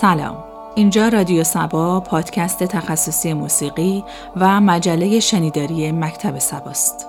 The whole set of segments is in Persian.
سلام اینجا رادیو سبا پادکست تخصصی موسیقی و مجله شنیداری مکتب سباست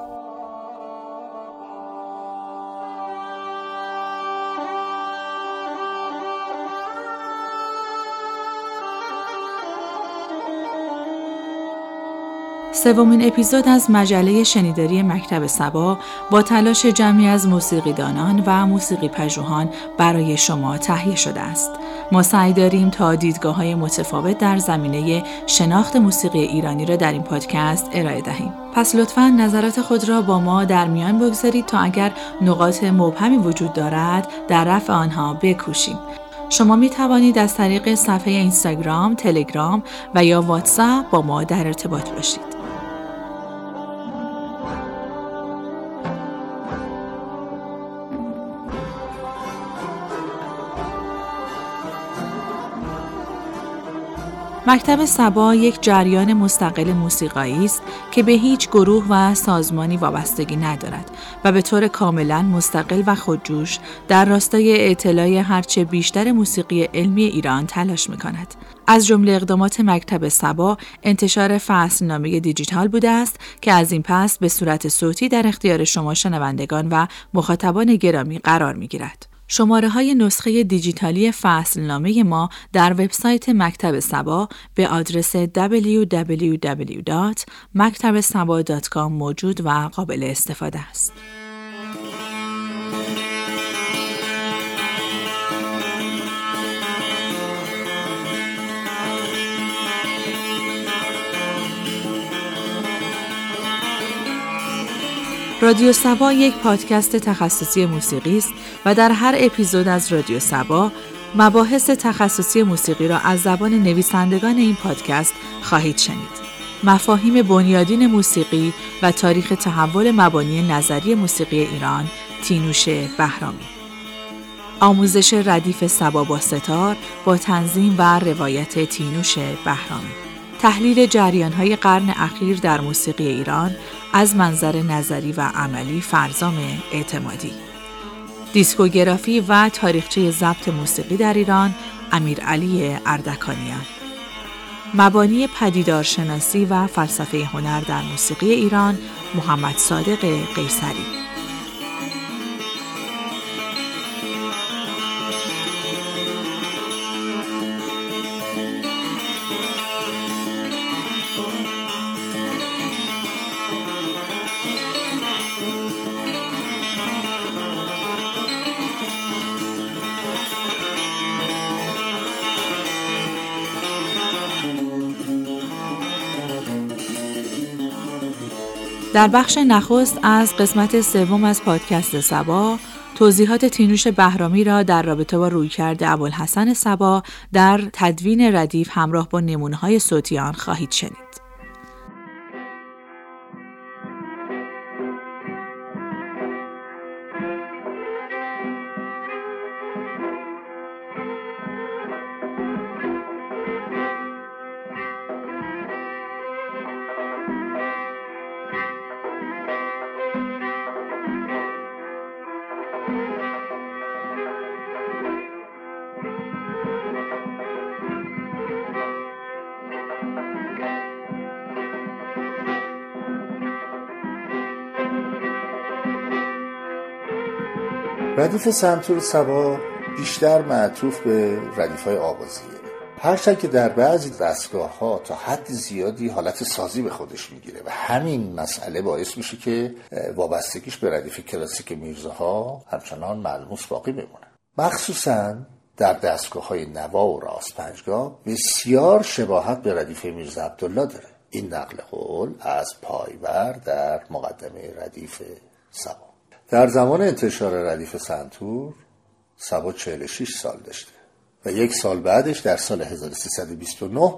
سومین اپیزود از مجله شنیداری مکتب سبا با تلاش جمعی از موسیقیدانان و موسیقی پژوهان برای شما تهیه شده است. ما سعی داریم تا دیدگاه های متفاوت در زمینه شناخت موسیقی ایرانی را در این پادکست ارائه دهیم. پس لطفا نظرات خود را با ما در میان بگذارید تا اگر نقاط مبهمی وجود دارد در رفع آنها بکوشیم. شما می توانید از طریق صفحه اینستاگرام، تلگرام و یا واتساپ با ما در ارتباط باشید. مکتب سبا یک جریان مستقل موسیقایی است که به هیچ گروه و سازمانی وابستگی ندارد و به طور کاملا مستقل و خودجوش در راستای اطلاع هرچه بیشتر موسیقی علمی ایران تلاش می کند. از جمله اقدامات مکتب سبا انتشار فصلنامه دیجیتال بوده است که از این پس به صورت صوتی در اختیار شما شنوندگان و مخاطبان گرامی قرار می گیرد. شماره های نسخه دیجیتالی فصل نامه ما در وبسایت مکتب سبا به آدرس www.maktabsaba.com موجود و قابل استفاده است. رادیو سبا یک پادکست تخصصی موسیقی است و در هر اپیزود از رادیو سبا مباحث تخصصی موسیقی را از زبان نویسندگان این پادکست خواهید شنید. مفاهیم بنیادین موسیقی و تاریخ تحول مبانی نظری موسیقی ایران تینوش بهرامی آموزش ردیف سبا با ستار با تنظیم و روایت تینوش بهرامی تحلیل جریانهای قرن اخیر در موسیقی ایران از منظر نظری و عملی فرزام اعتمادی. دیسکوگرافی و تاریخچه ضبط موسیقی در ایران امیر علی اردکانیان مبانی پدیدارشناسی و فلسفه هنر در موسیقی ایران محمد صادق قیصری. در بخش نخست از قسمت سوم از پادکست سبا توضیحات تینوش بهرامی را در رابطه با رویکرد ابوالحسن سبا در تدوین ردیف همراه با نمونه‌های صوتی آن خواهید شنید. ردیف سنتور سبا بیشتر معطوف به ردیف های آوازیه هرچند که در بعضی دستگاه ها تا حد زیادی حالت سازی به خودش می‌گیره و همین مسئله باعث میشه که وابستگیش به ردیف کلاسیک میرزاها همچنان ملموس باقی بمونه. مخصوصا در دستگاه های نوا و راست پنجگاه بسیار شباهت به ردیف میرزا عبدالله داره. این نقل قول از پایور در مقدمه ردیف سبا در زمان انتشار ردیف سنتور سبا 46 سال داشته و یک سال بعدش در سال 1329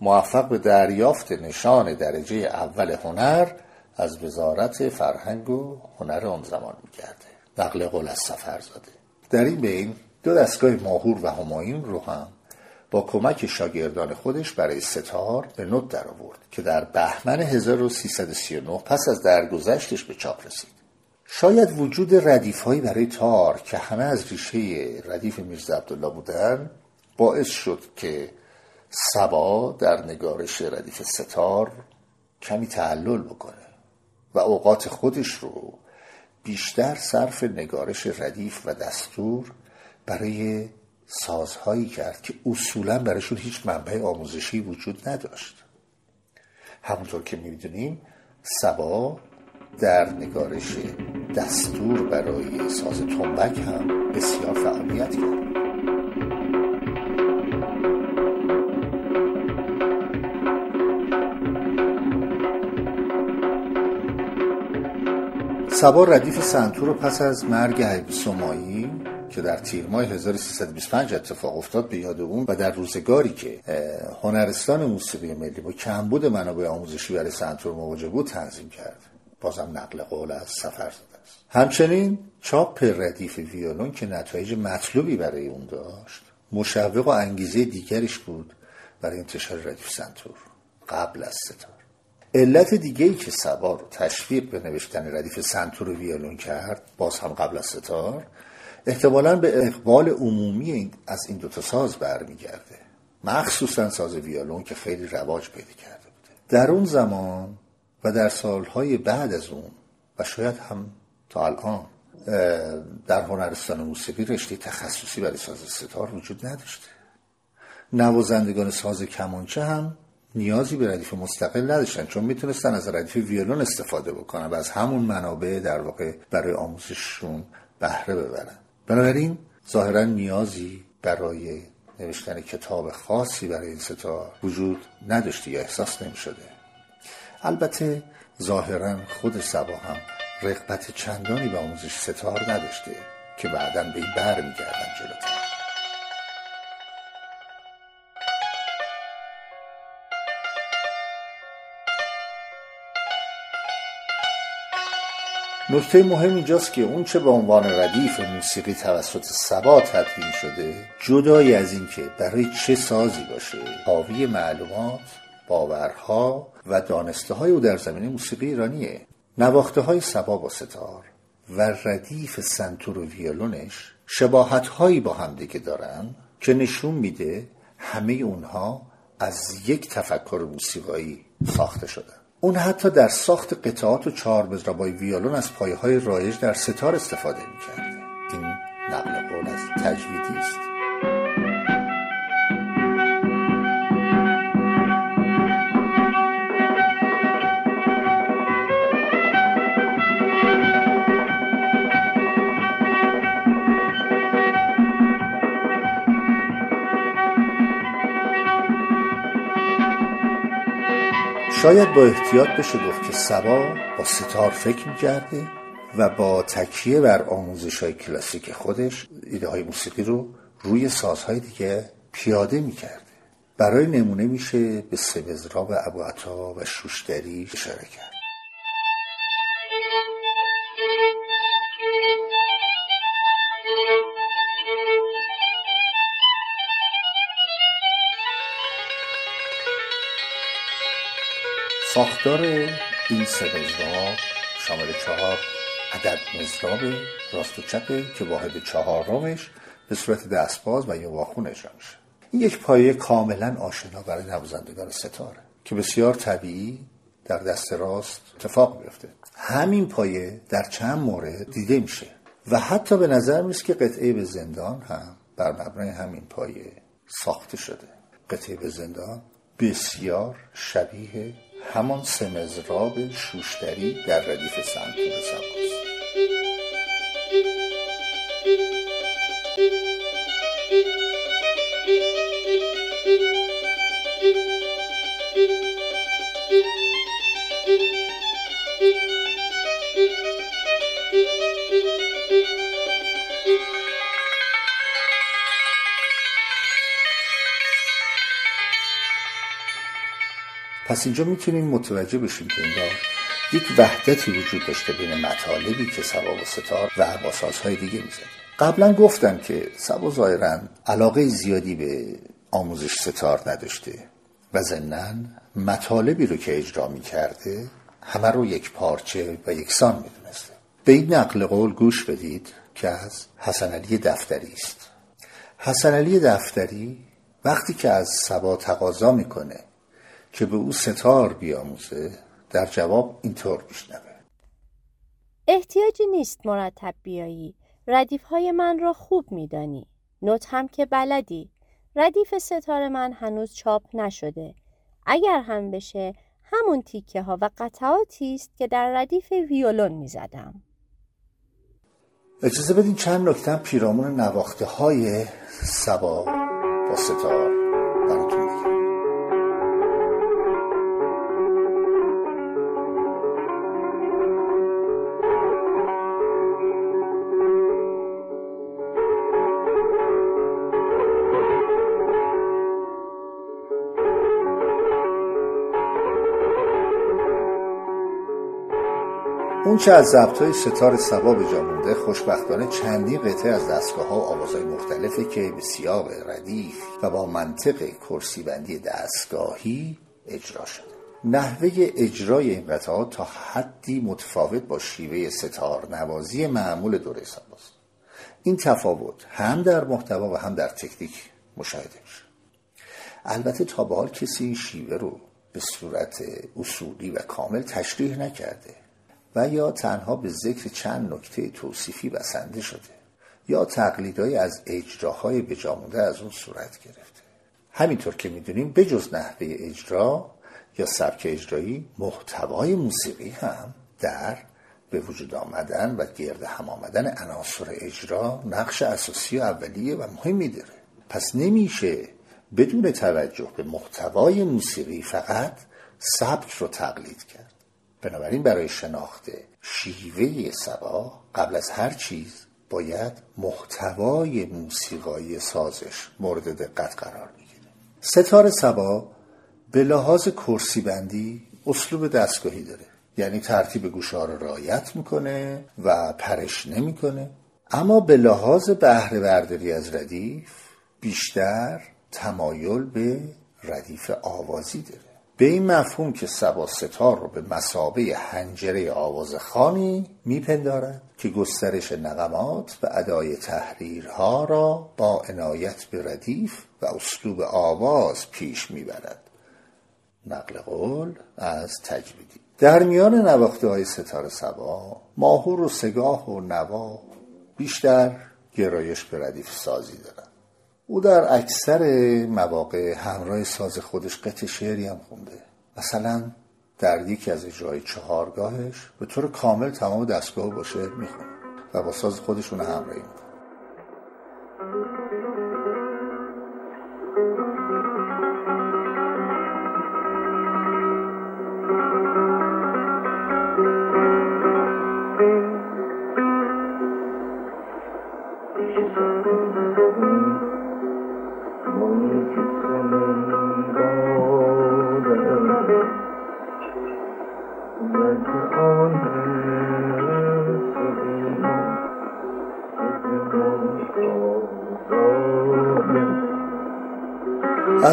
موفق به دریافت نشان درجه اول هنر از وزارت فرهنگ و هنر آن زمان می‌کرده. نقل قول از سفرزاده. در این بین دو دستگاه ماهور و همایون رو هم با کمک شاگردان خودش برای ستار به نوت در آورد که در بهمن 1339 پس از درگذشتش به چاپ رسید. شاید وجود ردیف هایی برای تار که همه از ریشه ردیف میرزا عبدالله بودن باعث شد که سبا در نگارش ردیف ستار کمی تعلل بکنه و اوقات خودش رو بیشتر صرف نگارش ردیف و دستور برای سازهایی کرد که اصولا برایشون هیچ منبع آموزشی وجود نداشت. همونطور که می‌دونیم سبا در نگارش دستور برای ساز تنبک هم بسیار فعالیت کرد. سبا ردیف سنتور رو پس از مرگ حیب سمایی که در تیر ماه 1325 اتفاق افتاد به یاد اون و در روزگاری که هنرستان موسیقی ملی با کمبود منابع آموزشی برای سنتور مواجه بود تنظیم کرد. بازم نقل قول از صفرزاده است. همچنین چاپ ردیف ویولون که نتایج مطلوبی برای اون داشت مشوق و انگیزه دیگرش بود برای انتشار ردیف سنتور قبل از سه‌تار. علت دیگه ای که صبا رو تشویق به نوشتن ردیف سنتور و ویولون کرد باز هم قبل از سه‌تار احتمالا به اقبال عمومی از این دوتا ساز برمیگرده. مخصوصا ساز ویولون که خیلی رواج پیدا کرده بوده. در اون زمان و در سالهای بعد از اون و شاید هم تا الان در هنرستان موسیقی رشته تخصصی برای ساز ستار وجود نداشته. نوازندگان ساز کمانچه هم نیازی به ردیف مستقل نداشتن چون می‌تونستن از ردیف ویولون استفاده بکنن و از همون منابع در واقع برای آموزششون بهره ببرن. بنابراین ظاهرا نیازی برای نوشتن کتاب خاصی برای این ستار وجود نداشته یا احساس نمی شده البته ظاهرا خود سبا هم رغبت چندانی به آموزش ستار نداشته که بعدا به این بر میگردن جلوتر. نکته مهم اینجاست که اون چه به عنوان ردیف موسیقی توسط سبا تدوین شده جدای از اینکه برای چه سازی باشه. حاوی معلومات باورها و دانسته های او در زمینه موسیقی ایرانیه. نواخته های سبا با ستار و ردیف سنتور و ویولونش شباهت هایی با همدیگه دارن که نشون میده همه اونها از یک تفکر موسیقایی ساخته شدن. اون حتی در ساخت قطعات و چهار مزرابای ویولون از پایه های رایج در ستار استفاده می‌کرده این نقل قول از تجویدی است. شاید با احتیاط بشه گفت که سبا با ستار فکر می‌کرده و با تکیه بر آموزش های کلاسیک خودش ایده های موسیقی رو روی سازهای دیگه پیاده می‌کرده. برای نمونه میشه به سبزرا ابو عطا و شوشتری اشاره کرد. ساختار این سه مزراب شامل چهار عدد مزراب راست و چپه که واحد چهارمش به صورت دستباز و یا واخون اجرا میشه. این یک پایه کاملا آشنا برای نوازندگان ستاره که بسیار طبیعی در دست راست اتفاق میفته همین پایه در چند مورد دیده میشه و حتی به نظر می‌رسه که قطعه به زندان هم بر مبنای همین پایه ساخته شده. قطعه به زندان بسیار شبیه همان سمزراب شوشتری در ردیف سنتور سباست پس اینجا می‌تونیم متوجه بشیم که انگار یک وحدتی وجود داشته بین مطالبی که سبا و ستار و با سازهای دیگه می‌زد. قبلا گفتم که سبا ظاهرا علاقه زیادی به آموزش ستار نداشته و ضمنا مطالبی رو که اجرا می‌کرده همه رو یک پارچه و یکسان می‌دونسته. به این نقل قول گوش بدید که از حسن علی دفتری است. حسن علی دفتری وقتی که از سبا تقاضا می‌کنه که به او ستار بیاموزه در جواب اینطور میشنوه. احتیاجی نیست مرتب بیایی. ردیف های من را خوب میدانی. نوت هم که بلدی. ردیف ستار من هنوز چاپ نشده. اگر هم بشه همون تیکه ها و قطعاتی است که در ردیف ویولون می‌زدم. اجازه بدین چند نکته پیرامون نواخته های سبا با ستار. اون چه از ضبط های ستار سبا به جا خوشبختانه چندی قطعه از دستگاه ها و آوازهای مختلفه که به سیاق ردیف و با منطق کرسی بندی دستگاهی اجرا شده. نحوه اجرای این قطعات تا حدی متفاوت با شیوه ستار نوازی معمول دوره سباست. این تفاوت هم در محتوا و هم در تکنیک مشاهده میشه. البته تا به حال کسی این شیوه رو به صورت اصولی و کامل تشریح نکرده. و یا تنها به ذکر چند نکته توصیفی بسنده شده یا تقلیدهایی از اجراهای بجامونده از اون صورت گرفته. همینطور که می‌دونیم بجز نحوه اجرا یا سبک اجرایی محتوای موسیقی هم در به وجود آمدن و گرد هم آمدن عناصر اجرا نقش اساسی و اولیه و مهمی داره. پس نمیشه بدون توجه به محتوای موسیقی فقط سبک رو تقلید کرد. بنابراین برای شناخت شیوه سبا قبل از هر چیز باید محتوای موسیقایی سازش مورد دقت قرار می‌گیره ستار سبا به لحاظ کرسی بندی اسلوب دستگاهی داره. یعنی ترتیب گوشه رو رعایت می‌کنه و پرش نمی‌کنه. اما به لحاظ بهره برداری از ردیف بیشتر تمایل به ردیف آوازی داره. به این مفهوم که سبا ستار رو به مسابه هنجره آواز خانی میپندارد که گسترش نقمات و ادای تحریرها را با عنایت به ردیف و اسلوب آواز پیش می‌برد. نقل قول از تجویدی. در میان نواخته های ستاره سبا ماهور و سگاه و نوا بیشتر گرایش به ردیف سازی دارد او در اکثر مواقع همراه ساز خودش قطع شعری هم خونده. مثلا در یکی از اجرای چهارگاهش به طور کامل تمام دستگاه با شعر می‌خونه و با ساز خودشون همراهی می‌کنه.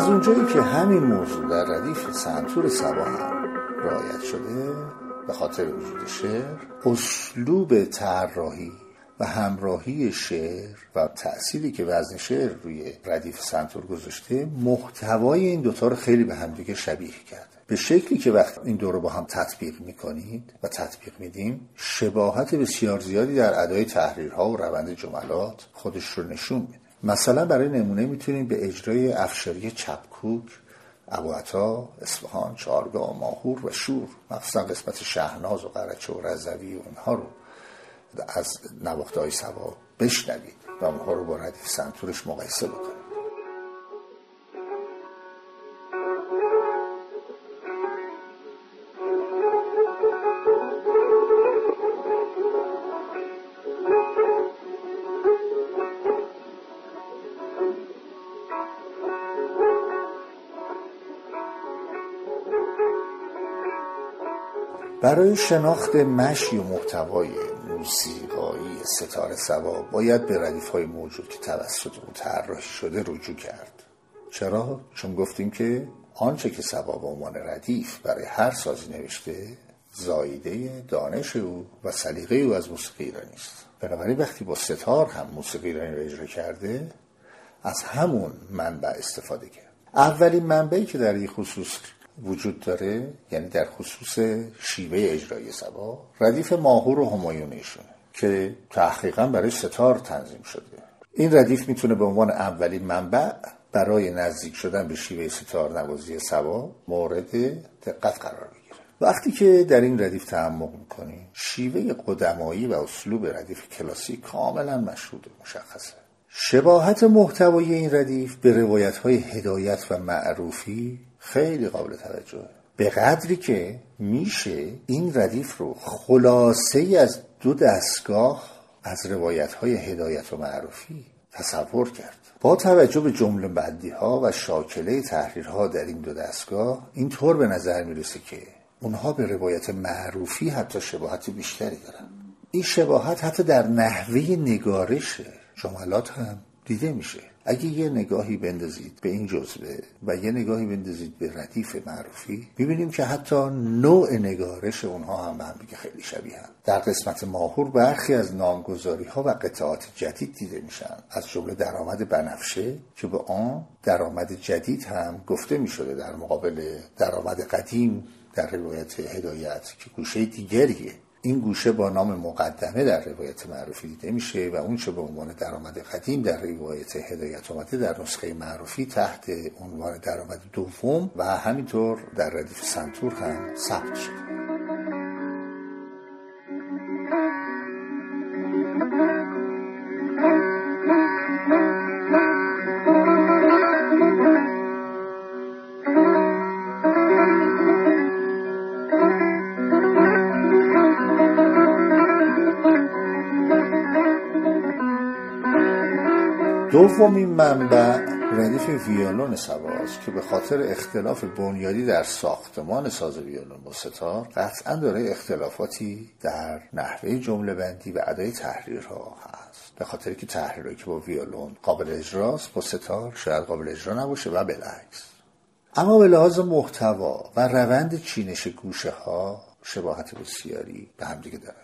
از اونجایی که همین موضوع در ردیف سنتور سبا هم رعایت شده به خاطر وجود شعر اسلوب طراحی و همراهی شعر و تأثیری که وزن شعر روی ردیف سنتور گذاشته محتوای این دوتا رو خیلی به همدیگه شبیه کرده. به شکلی که وقت این دو رو با هم تطبیق می‌کنید و تطبیق میدیم شباهت بسیار زیادی در ادای تحریرها و روند جملات خودش رو نشون میده. مثلا برای نمونه می‌تونیم به اجرای افشاری چپکوک ابوعطا اصفهان چارگاه ماهور و شور مخصوصا قسمت شهناز و قرچه و رزوی و اونها رو از نواخته های سوا بشنوید و اونها رو با ردیف سنتورش مقایسه بکنید. برای شناخت مشی و محتوای موسیقایی ستاره سبا باید به ردیف های موجود که توسط او طراحی شده رجوع کرد. چرا؟ چون گفتیم که آنچه که سبا به عنوان ردیف برای هر سازی نوشته زایده دانش او و سلیقه او از موسیقی ایرانی است. بنابراین وقتی با ستار هم موسیقی ایرانی را اجرا کرده از همون منبع استفاده کرد. اولین منبعی که در این خصوص وجود داره یعنی در خصوص شیوه اجرای سبا ردیف ماهور و همایونیشونه که تحقیقا برای ستار تنظیم شده. این ردیف می‌تونه به عنوان اولین منبع برای نزدیک شدن به شیوه ستار نوازی سبا مورد دقت قرار بگیره. وقتی که در این ردیف تعمق می‌کنیم شیوه قدمایی و اسلوب ردیف کلاسیک کاملا مشهود و مشخصه. شباهت محتوای این ردیف به روایت های هدایت و معروفی خیلی قابل توجهه به قدری که میشه این ردیف رو خلاصه ای از دو دستگاه از روایت های هدایت و معروفی تصور کرد. با توجه به جمله بندی ها و شاکله تحریرها در این دو دستگاه این طور به نظر می‌رسه که اونها به روایت معروفی حتی شباهت بیشتری دارن. این شباهت حتی در نحوه نگارش جملات هم دیده میشه. اگه یه نگاهی بندازید به این جزوه و یه نگاهی بندازید به ردیف معروفی می‌بینیم که حتی نوع نگارش اونها هم به هم خیلی شبیه هم. در قسمت ماهور برخی از نامگذاری ها و قطعات جدید دیده میشن از جمله درآمد بنفشه که به آن درآمد جدید هم گفته می‌شده در مقابل درآمد قدیم در روایت هدایت که گوشه دیگریه این گوشه با نام مقدمه در روایت معروفی دیده میشه و اون چه به عنوان درآمد قدیم در روایت هدایت آمده در نسخه معروفی تحت عنوان درآمد دوم و همینطور در ردیف سنتور هم ثبت شده. دومین منبع ردیف ویولون سباست که به خاطر اختلاف بنیادی در ساختمان ساز ویولون با ستار قطعا داره اختلافاتی در نحوه جمله بندی و ادای تحریرها هست. به خاطر که تحریرهایی که با ویولون قابل اجراست با ستار شاید قابل اجرا نباشه و بالعکس. اما به لحاظ محتوا و روند چینش گوشه ها شباهت بسیاری به همدیگه داره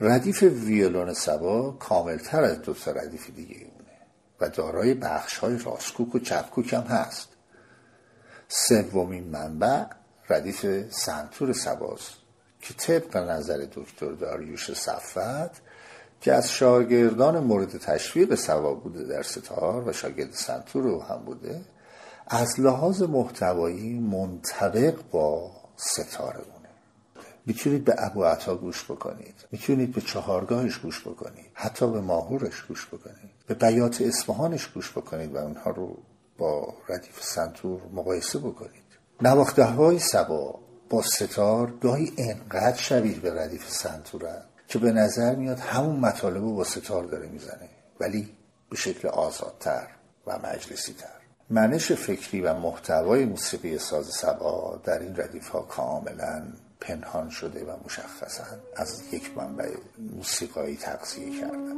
ردیف ویولون سبا کاملتر از دو تا ردیف دیگه. دارای بخش های راستکوک و چپکوک هم هست. سومین منبع ردیف سنتور سباست که طبق نظر دکتر داریوش صفت که از شاگردان مورد تشویق سوا بوده در ستار و شاگرد سنتور هم بوده از لحاظ محتوایی منطبق با ستاره می‌تونید به ابو عطا گوش بکنید. می‌تونید به چهارگاهش گوش بکنید. حتی به ماهورش گوش بکنید. به بیات اصفهانش گوش بکنید و اونها رو با ردیف سنتور مقایسه بکنید. نواخته های سبا با ستار گاهی انقدر شبیه به ردیف سنتورن که به نظر میاد همون مطالب رو با ستار داره می‌زنه ولی به شکل آزادتر و مجلسی تر منش فکری و محتوای موسیقی ساز سبا در این ردیف ها کاملا پنهان شده و مشخصا از یک منبع موسیقایی تغذیه کردم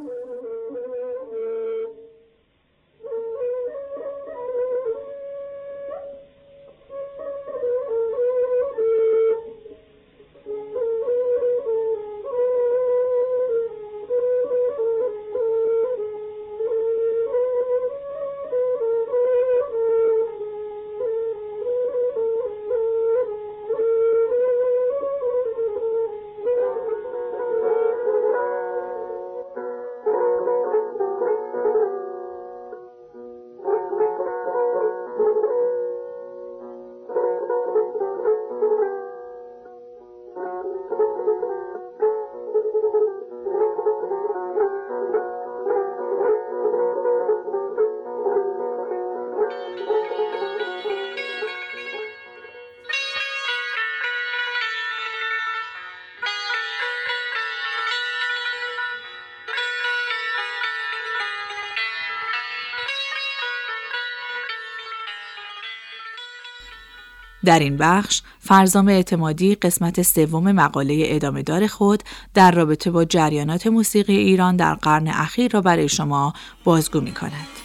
در این بخش فرزام اعتمادی قسمت سوم مقاله ادامه دار خود در رابطه با جریانات موسیقی ایران در قرن اخیر را برای شما بازگو می کند.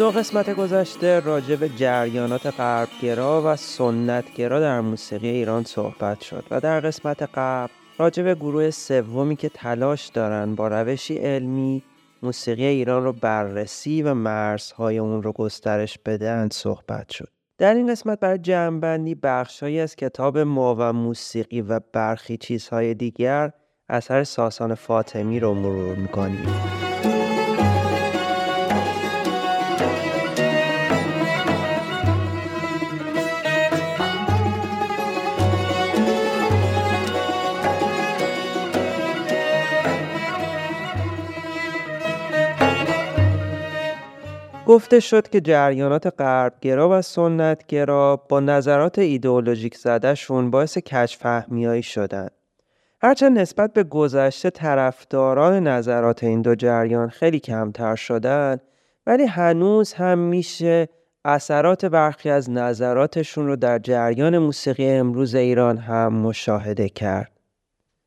دو قسمت گذشته راجع به جریانات غربگرا و سنتگرا در موسیقی ایران صحبت شد و در قسمت قبل راجع به گروه سومی که تلاش دارن با روشی علمی موسیقی ایران رو بررسی و مرزهای اون رو گسترش بدن صحبت شد. در این قسمت برای جمعبندی بخشهایی از کتاب ما و موسیقی و برخی چیزهای دیگر اثر ساسان فاطمی رو مرور می‌کنیم. گفته شد که جریانات غربگرا و سنتگرا با نظرات ایدئولوژیک زدهشون باعث کشفهمیایی شدن. هرچند نسبت به گذشته طرفداران نظرات این دو جریان خیلی کمتر شدن ولی هنوز هم میشه اثرات برخی از نظراتشون رو در جریان موسیقی امروز ایران هم مشاهده کرد.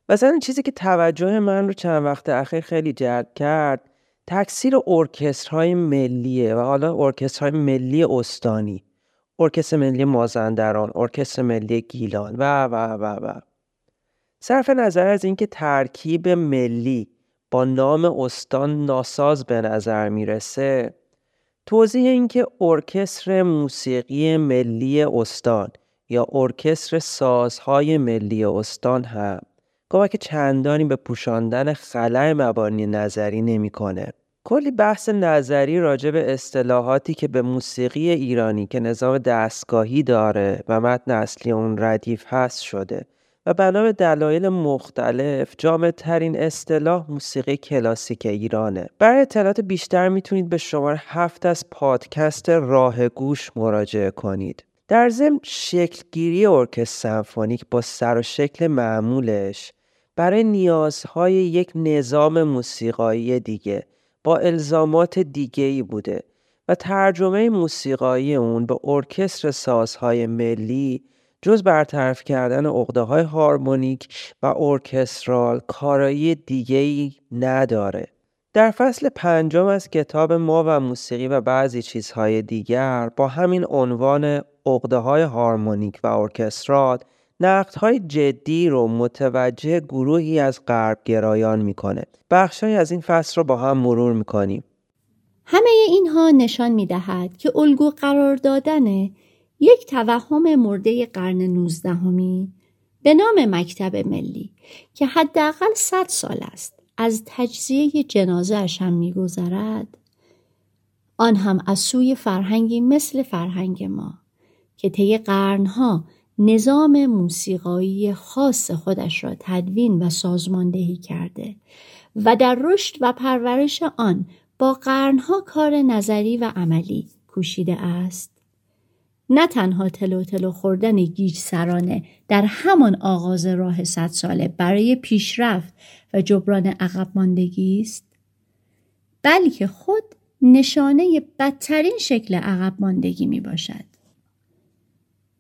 مثلا چیزی که توجه من رو چند وقت اخیر خیلی جلب کرد تکثیر ارکسترهای ملیه و حالا ارکسترهای ملی استانی. ارکستر ملی مازندران ارکستر ملی گیلان و و و و. صرف نظر از اینکه ترکیب ملی با نام استان ناساز به نظر می‌رسه توضیح اینکه ارکستر موسیقی ملی استان یا ارکستر سازهای ملی استان هم که چندانی به پوشاندن خلع مبانی نظری نمی‌کنه. کلی بحث نظری راجع به اصطلاحاتی که به موسیقی ایرانی که نظام دستگاهی داره و متن اصلی اون ردیف هست شده و بنا به دلایل مختلف جامع ترین اصطلاح موسیقی کلاسیک ایرانه برای اطلاعات بیشتر می‌تونید به شماره هفت از پادکست راه گوش مراجعه کنید در ضمن شکلگیری ارکستر سمفونیک با سر و شکل معمولش برای نیازهای یک نظام موسیقایی دیگه با الزامات دیگه ای بوده و ترجمه موسیقایی اون به ارکستر سازهای ملی جز برطرف کردن عقده های هارمونیک و ارکسترال کارایی دیگه ای نداره. در فصل پنجم از کتاب ما و موسیقی و بعضی چیزهای دیگر با همین عنوان عقده های هارمونیک و ارکسترال های جدی رو متوجه گروهی از غرب گرایان می‌کنه. بخشهایی از این فصل رو با هم مرور می‌کنیم. همه اینها نشان می‌دهد که الگو قرار دادن یک توهم مرده قرن نوزدهمی به نام مکتب ملی که حداقل صد سال است از تجزیه جنازه هم میگذرد آن هم از سوی فرهنگی مثل فرهنگ ما که طی قرنها نظام موسیقایی خاص خودش را تدوین و سازماندهی کرده و در رشد و پرورش آن با قرنها کار نظری و عملی کوشیده است نه تنها تلو تلو خوردن گیج سرانه در همان آغاز راه صد ساله برای پیشرفت و جبران عقب ماندگی است بلکه خود نشانه بدترین شکل عقب ماندگی می باشد.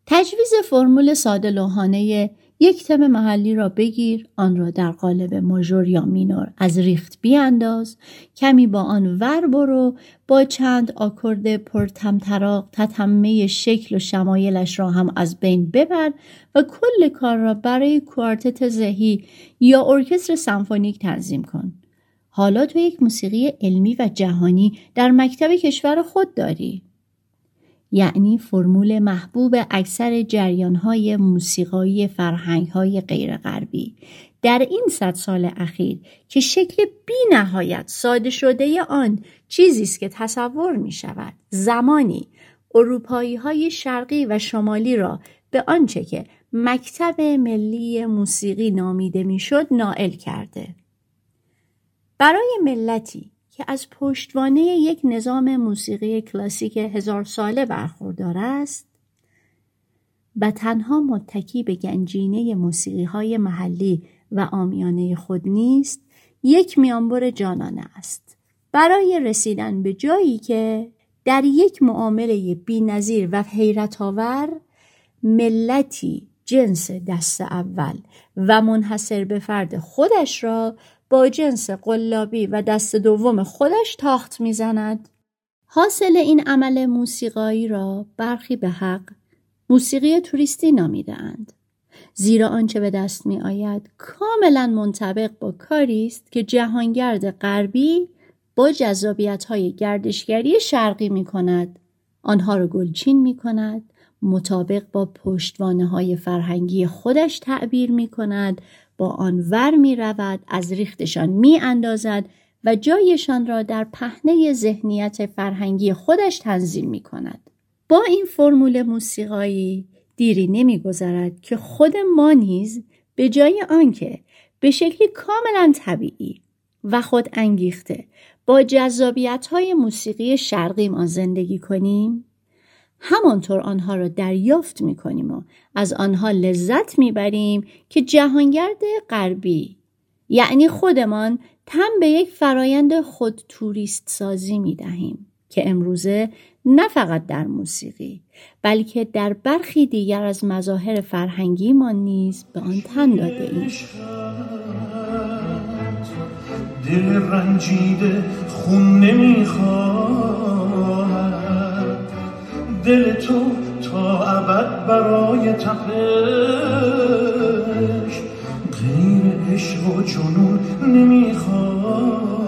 تجویز فرمول ساده لوحانه یک تم محلی را بگیر آن را در قالب ماژور یا مینور از ریخت بیانداز کمی با آن ور برو با چند آکورد پرتمطراق تتمه شکل و شمایلش را هم از بین ببر و کل کار را برای کوارتت زهی یا ارکستر سمفونیک تنظیم کن. حالا تو یک موسیقی علمی و جهانی در مکتب کشور خود داری. یعنی فرمول محبوب اکثر جریانهای موسیقایی فرهنگهای غیرغربی. در این صد سال اخیر که شکل بی نهایت ساده شده آن چیزی است که تصور می شود. زمانی اروپایی های شرقی و شمالی را به آنچه که مکتب ملی موسیقی نامیده می‌شد نائل کرده. برای ملتی که از پشتوانه یک نظام موسیقی کلاسیک هزار ساله برخوردار است و تنها متکی به گنجینه موسیقی های محلی و آمیانه خود نیست یک میانبر جانانه است. برای رسیدن به جایی که در یک معامله بینظیر و حیرت آور ملتی جنس دست اول و منحصر به فرد خودش را با جنس قلابی و دست دوم خودش تاخت می‌زند. حاصل این عمل موسیقایی را برخی به حق موسیقی توریستی نامیدهاند. زیرا آنچه به دست می آید کاملا منطبق با کاری است که جهانگرد غربی با جذابیت های گردشگری شرقی می کند آنها را گلچین می کند مطابق با پشتوانه های فرهنگی خودش تعبیر می کند با آن ور می رود از ریختشان می اندازد و جایشان را در پهنه ذهنیت فرهنگی خودش تنظیم می کند. با این فرمول موسیقایی دیری نمیگذرد که خود ما نیز به جای آنکه به شکلی کاملا طبیعی و خود انگیخته با جذابیت های موسیقی شرقی ما زندگی کنیم همانطور آنها را دریافت می کنیم و از آنها لذت می بریم که جهانگرد غربی یعنی خودمان تم به یک فرایند خود توریست سازی می دهیم که امروزه نه فقط در موسیقی بلکه در برخی دیگر از مظاهر فرهنگی ما نیز به آن تن داده ایم. دل رنجیده خون نمی‌خواد. دل تو تا ابد برای تقش غیر عشق و جنون نمی‌خواد.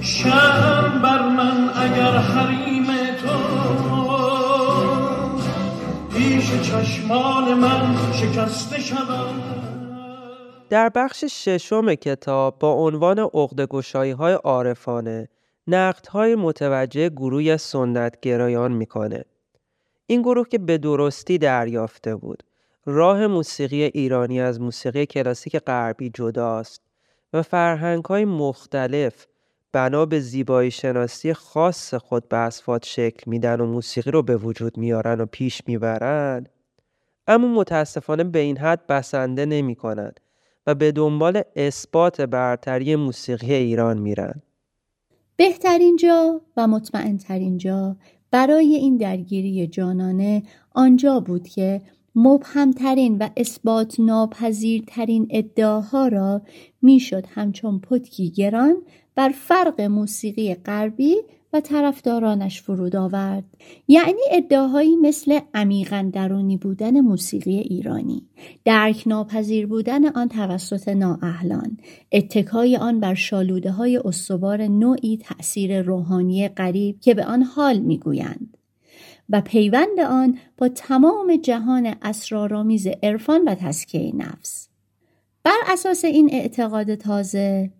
شم بر من اگر حریم تو. پیش چشمان من شکسته شود. در بخش ششم کتاب با عنوان عقده‌گشایی های عارفانه های متوجه گروهی سنت گرایان می‌کنه. این گروه که به درستی دریافته بود راه موسیقی ایرانی از موسیقی کلاسیک غربی جداست و فرهنگ های مختلف بنا به زیبایی شناسی خاص خود به اسفاد شکل میدن و موسیقی رو به وجود میارن و پیش می‌برن اما متاسفانه به این حد بسنده نمی و به دنبال اثبات برتری موسیقی ایران میرن. بهترین جا و مطمئنترین جا برای این درگیری جانانه آنجا بود که مبهمترین و اثبات ناپذیرترین ادعاها را می‌شد همچون پتکی گران بر فرق موسیقی غربی و طرفدارانش فرود آورد. یعنی ادعاهایی مثل عمیقا درونی بودن موسیقی ایرانی درک ناپذیر بودن آن توسط نااهلان اتکای آن بر شالوده های استوار نوعی تأثیر روحانی غریب که به آن حال می‌گویند. و پیوند آن با تمام جهان اسرارآمیز عرفان و تسکیه نفس. بر اساس این اعتقاد تازه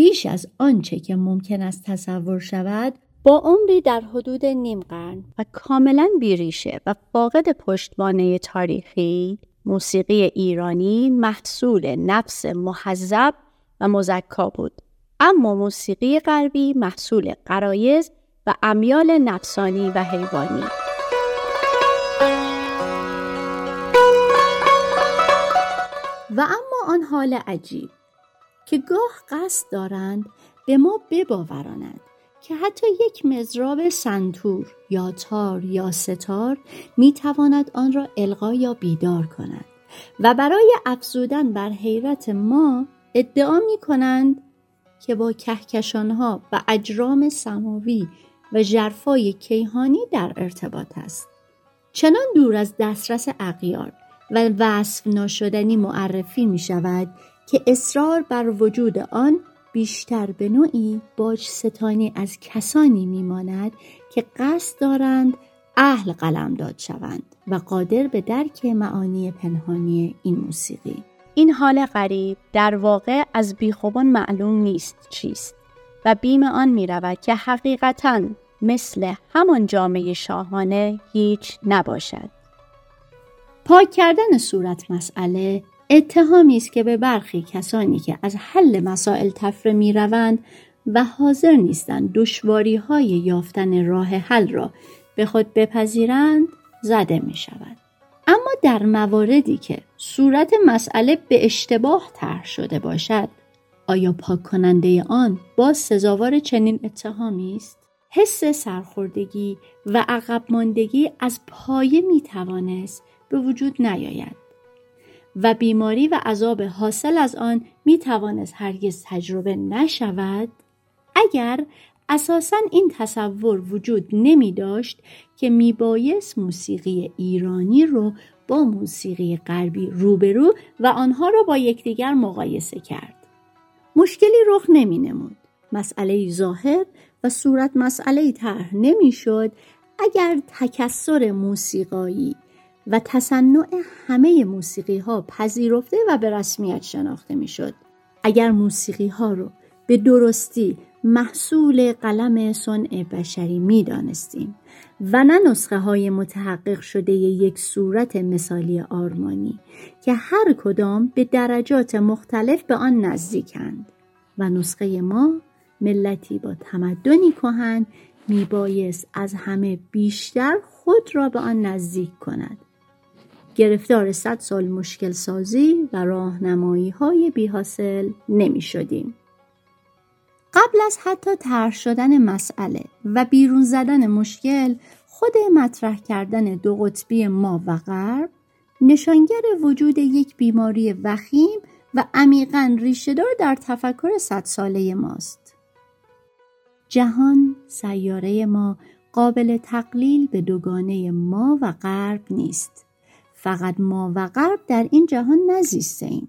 بیش از آنچه که ممکن است تصور شود با عمری در حدود نیم قرن و کاملا بیریشه و فاقد پشتوانه تاریخی موسیقی ایرانی محصول نفس محذب و مزکا بود. اما موسیقی غربی محصول قرایز و امیال نفسانی و حیوانی. و اما آن حال عجیب. که گاه قصد دارند به ما بباورانند که حتی یک مزراب سنتور یا تار یا ستار می تواند آن را القا یا بیدار کند و برای افزودن بر حیرت ما ادعا می کنند که با کهکشانها و اجرام سماوی و جرفای کیهانی در ارتباط است. چنان دور از دسترس اقیار و وصف ناشدنی معرفی می شود که اصرار بر وجود آن بیشتر به نوعی باج ستانی از کسانی میماند که قصد دارند اهل قلمداد شوند و قادر به درک معانی پنهانی این موسیقی. این حال غریب در واقع از بیخوبان معلوم نیست چیست و بیم آن می رود که حقیقتا مثل همان جامعه شاهانه هیچ نباشد. پاک کردن صورت مسئله اتهامی است که به برخی کسانی که از حل مسائل تفره می روند و حاضر نیستند دشواری های یافتن راه حل را به خود بپذیرند زده می شود. اما در مواردی که صورت مسئله به اشتباه طرح شده باشد آیا پاک کننده آن با سزاوار چنین اتهامی است؟ حس سرخوردگی و عقب ماندگی از پایه می توانست به وجود نیاید و بیماری و عذاب حاصل از آن می توانست هرگز تجربه نشود اگر اساسا این تصور وجود نمی داشت که میبایست موسیقی ایرانی رو با موسیقی غربی روبرو و آنها را با یکدیگر مقایسه کرد. مشکلی رخ نمی نمود. مسئله ظاهر و صورت مسئله طرح نمی‌شد اگر تکسر موسیقایی و تصنع همه موسیقی ها پذیرفته و به رسمیت شناخته می‌شد. اگر موسیقی ها رو به درستی محصول قلم صنع بشری می دانستیم و نه نسخه های متحقق شده یک صورت مثالی آرمانی که هر کدام به درجات مختلف به آن نزدیکند و نسخه ما ملتی با تمدنی کهن میبایست از همه بیشتر خود را به آن نزدیک کند گرفتار صد سال مشکل سازی و راهنمایی های بیحاصل نمی شدیم. قبل از حتی طرح شدن مسئله و بیرون زدن مشکل خود مطرح کردن دو قطبی ما و غرب نشانگر وجود یک بیماری وخیم و عمیقا ریشهدار در تفکر صد ساله ماست. جهان سیاره ما قابل تقلیل به دوگانه ما و غرب نیست. فقط ما و غرب در این جهان نزیسته ایم.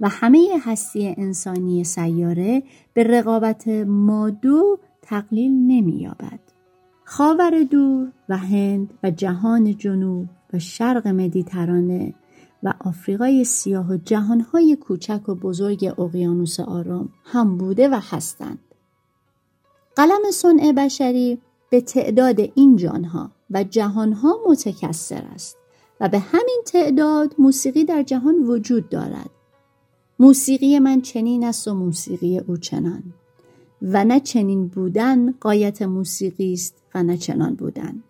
و همه هستی انسانی سیاره به رقابت ما دو تقلیل نمییابد. خاور دور و هند و جهان جنوب و شرق مدیترانه و آفریقای سیاه و جهانهای کوچک و بزرگ اقیانوس آرام هم بوده و هستند. قلم صنع بشری به تعداد این جانها و جهانها متکثر است و به همین تعداد موسیقی در جهان وجود دارد. موسیقی من چنین است و موسیقی او چنان. و نه چنین بودن قایت موسیقی است و نه چنان بودن.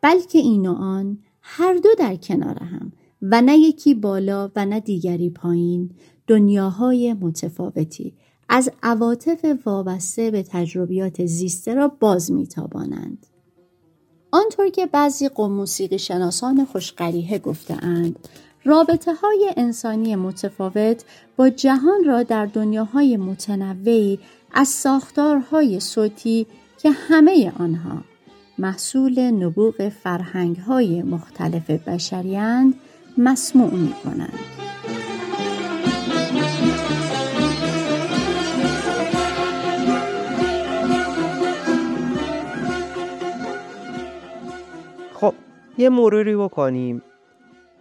بلکه این و آن هر دو در کنار هم و نه یکی بالا و نه دیگری پایین دنیاهای متفاوتی از عواطف وابسته به تجربیات زیسته را باز میتابانند. آنطور که بعضی قوم موسیقی شناسان خوشقریه گفتهاند رابطه های انسانی متفاوت با جهان را در دنیاهای متنوعی از ساختارهای صوتی که همه آنها محصول نبوغ فرهنگ های مختلف بشریند مسموع می کنند. یه مروری بکنیم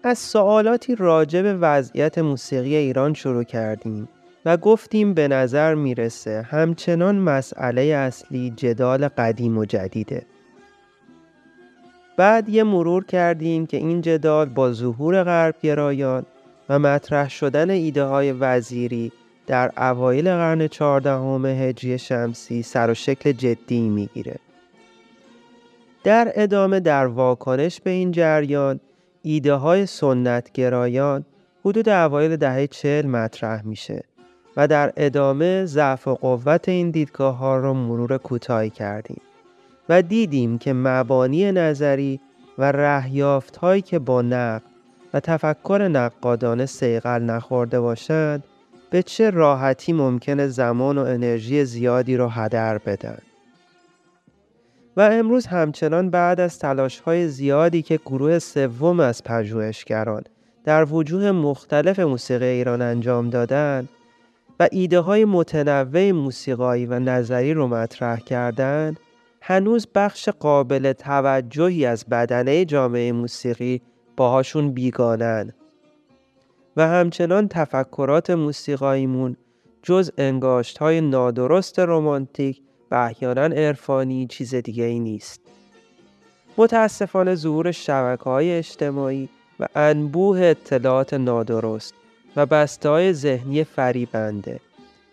از سوالاتی راجع به وضعیت موسیقی ایران شروع کردیم و گفتیم به نظر می‌رسه همچنان مسئله اصلی جدال قدیم و جدیده بعد یه مرور کردیم که این جدال با ظهور غرب گرایان و مطرح شدن ایده های وزیری در اوایل قرن چهاردهم هجری شمسی سر و شکل جدی می‌گیره. در ادامه در واکنش به این جریان ایده های سنت گرایان حدود اوایل دهه چل مطرح میشه و در ادامه ضعف و قوت این دیدگاه ها رو مرور کوتاهی کردیم و دیدیم که مبانی نظری و رهیافت هایی که با نقد و تفکر نقادانه سیقل نخورده باشند به چه راحتی ممکنه زمان و انرژی زیادی رو هدر بدن. و امروز همچنان بعد از تلاش های زیادی که گروه سوم از پژوهشگران در وجوه مختلف موسیقی ایران انجام دادن و ایده های متنوع موسیقایی و نظری رو مطرح کردند هنوز بخش قابل توجهی از بدنه جامعه موسیقی باهاشون بیگانن. و همچنان تفکرات موسیقاییمون جز انگاشت های نادرست رومانتیک و احیانا عرفانی چیز دیگه ای نیست. متاسفانه ظهور شبکه های اجتماعی و انبوه اطلاعات نادرست و بسته های ذهنی فریبنده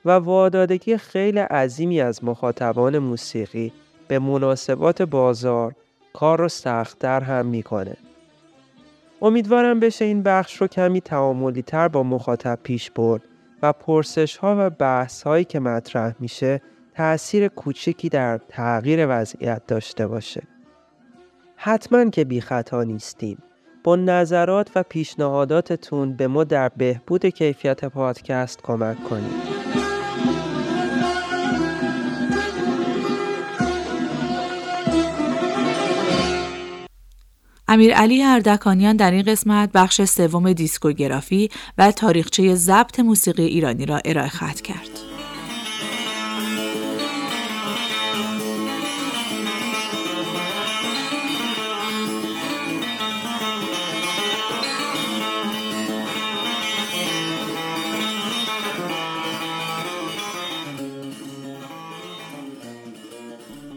و وادادگی خیلی عظیمی از مخاطبان موسیقی به مناسبات بازار کار رو سختتر هم می‌کنه. امیدوارم بشه این بخش رو کمی تعاملی تر با مخاطب پیش برد و پرسش ها و بحث هایی که مطرح میشه تأثیر کوچکی در تغییر وضعیت داشته باشه. حتما که بی خطا نیستیم. با نظرات و پیشنهاداتتون به ما در بهبود کیفیت پادکست کمک کنید. امیر علی اردکانیان در این قسمت بخش سوم دیسکوگرافی و تاریخچه ضبط موسیقی ایرانی را ارائه خط کرد.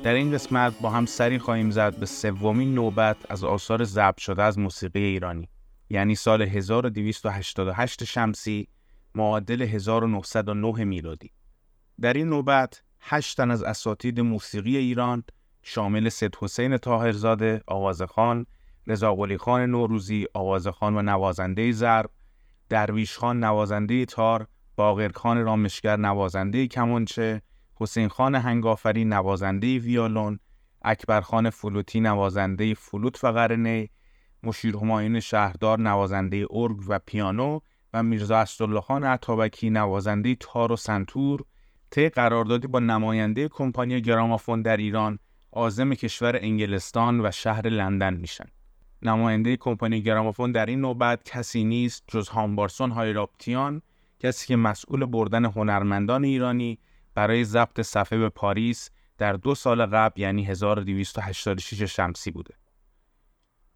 در این قسمت با هم سری خواهیم زد به سومین نوبت از آثار ضبط شده از موسیقی ایرانی. یعنی سال 1288 شمسی معادل 1909 میلادی. در این نوبت هشت تن از اساتید موسیقی ایران شامل سید حسین طاهرزاده آوازخان رضا خان نوروزی آوازخان و نوازنده ضرب درویش خان نوازنده تار باقرخان رامشگر نوازنده کمانچه حسین خان هنگافری نوازنده ویولون، اکبرخان فلوتی نوازنده فلوت و قرنه، مشیر همایون شهردار نوازنده ارگ و پیانو و میرزا اسدالله خان عطابکی نوازنده تار و سنتور طی قراردادی با نماینده کمپانی گرامافون در ایران عازم کشور انگلستان و شهر لندن میشن. نماینده کمپانی گرامافون در این نوبت کسی نیست جز هامبارسون هایراپتیان کسی که مسئول بردن هنرمندان ایرانی برای ضبط صفحه به پاریس در دو سال قبل یعنی 1286 شمسی بوده.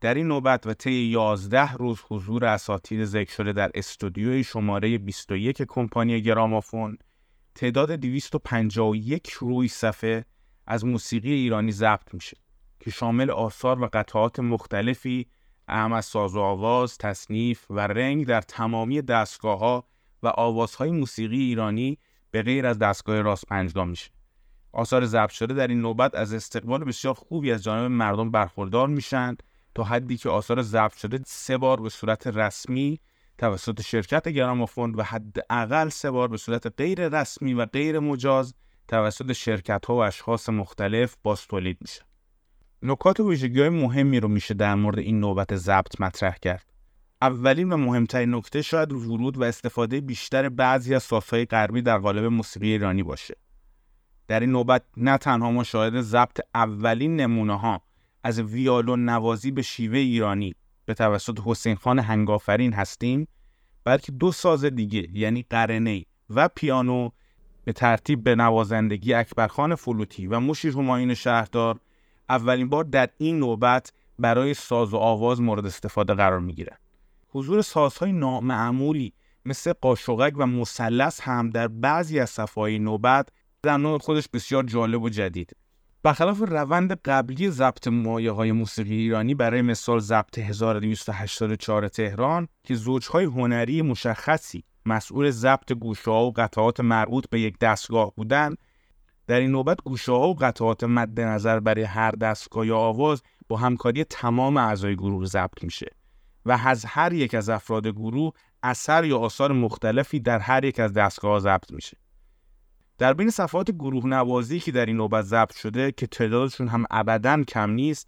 در این نوبت و طی 11 روز حضور اساتید ذکر شده در استودیوی شماره 21 کمپانی گرامافون تعداد 251 روی صفحه از موسیقی ایرانی ضبط میشه که شامل آثار و قطعات مختلفی اهم از ساز و آواز، تصنیف و رنگ در تمامی دستگاه ها و آوازهای موسیقی ایرانی به غیر از دستگاه راست پنجگاه میشه آثار ضبط شده در این نوبت از استقبال بسیار خوبی از جانب مردم برخوردار میشن تا حدی که آثار ضبط شده سه بار به صورت رسمی توسط شرکت گرامافون و حداقل سه بار به صورت غیر رسمی و غیر مجاز توسط شرکت ها و اشخاص مختلف باز تولید میشه. نکات و ویژگی های مهمی رو میشه در مورد این نوبت ضبط مطرح کرد. اولین و مهمترین نکته شاید ورود و استفاده بیشتر بعضی از سازهای غربی در قالب موسیقی ایرانی باشه. در این نوبت نه تنها ما شاهد ضبط اولین نمونه ها از ویالون نوازی به شیوه ایرانی به توسط حسین خان هنگافرین هستیم بلکه دو ساز دیگه یعنی قرنه و پیانو به ترتیب به نوازندگی اکبرخان فلوتی و مشیر همایون شهردار اولین بار در این نوبت برای ساز و آواز مورد استفاده قرار می حضور سازهای نامعمولی مثل قاشقک و مثلث هم در بعضی از صفحه‌های نوبت در نوع خودش بسیار جالب و جدید. برخلاف روند قبلی ضبط مایه های موسیقی ایرانی برای مثال ضبط 1284 تهران که زوجهای هنری مشخصی مسئول ضبط گوشه و قطعات مربوط به یک دستگاه بودند در این نوبت گوشه ها و قطعات مد نظر برای هر دستگاه یا آواز با همکاری تمام اعضای گروه ضبط میشه. و از هر یک از افراد گروه اثر یا آثار مختلفی در هر یک از دستگاه ضبط میشه. در بین صفحات گروه نوازی که در این نوبت ضبط شده که تعدادشون هم ابدا کم نیست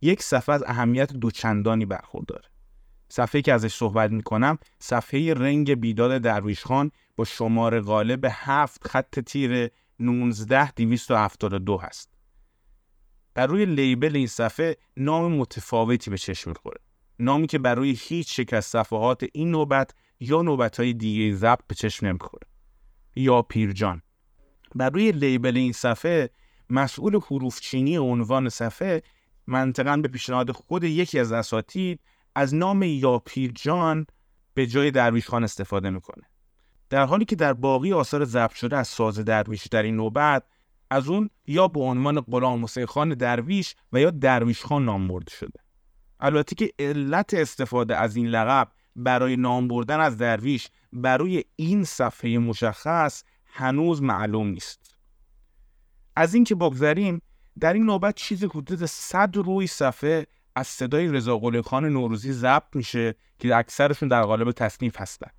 یک صفحه از اهمیت دوچندانی برخورداره. صفحه که ازش صحبت می‌کنم صفحه رنگ بیداد درویش خان با شماره غالب هفت خط تیر 19 272 هست. بر روی لیبل این صفحه نام متفاوتی به چشم می‌خوره. نامی که برای هیچ یک از صفحات این نوبت یا نوبت های دیگه ضبط به چشم نمی‌خوره. یا پیرجان. بر روی لیبل این صفحه مسئول حروف چینی عنوان صفحه منطقا به پیشنهاد خود یکی از اساتید از نام یا پیرجان به جای درویش خان استفاده می‌کنه. در حالی که در باقی آثار ضبط شده از ساز درویش در این نوبت از اون یا به عنوان غلام حسین خان درویش و یا درویش خان نام برده شده. البته که علت استفاده از این لقب برای نام بردن از درویش برای این صفحه مشخص هنوز معلوم نیست. از اینکه بگذریم در این نوبت چیزی حدود 100 روی صفحه از صدای رضا خان نوروزی ضبط میشه که اکثرشون در قالب تصنیف هستن.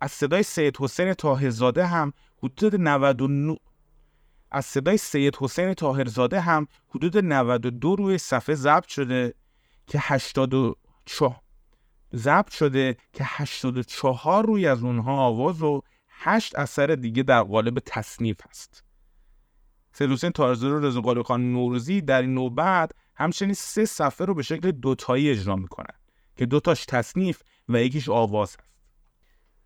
از صدای سید حسین طاهرزاده هم حدود 99 از صدای سید حسین طاهرزاده هم حدود 92 روی صفحه ضبط شده که 84 ضبط شده که 84 روی از اونها آواز و 8 اثر دیگه در قالب تصنیف هست. سید حسین طاهرزاده و رضا خان نوروزی در این نوبت همچنین سه صفحه رو به شکل دوتایی اجرا می‌کنن که دوتاش تصنیف و یکیش آواز هست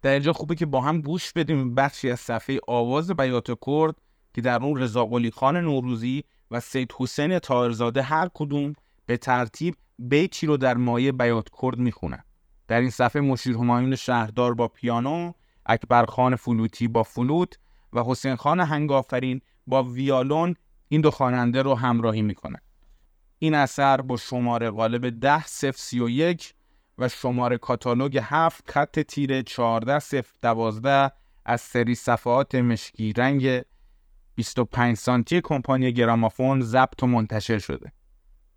در اینجا خوبه که با هم گوش بدیم بخشی از صفحه آواز بیات کرد که در اون رضا خان نوروزی و سید حسین تاهرزاده هر کدوم به ترتیب بیتی رو در مایه بیات کرد می‌خونن در این صفحه مشیر همایون شهردار با پیانو اکبر خان فلوتی با فلوت و حسین خان هنگافرین با ویالون این دو خواننده رو همراهی می‌کنن این اثر با شماره غالب 10 0 31 و شماره کاتالوگ 7 خط تیر 14 0 12 از سری صفحات مشکی رنگ 25 سانتی کمپانی گرامافون ضبط و منتشر شده.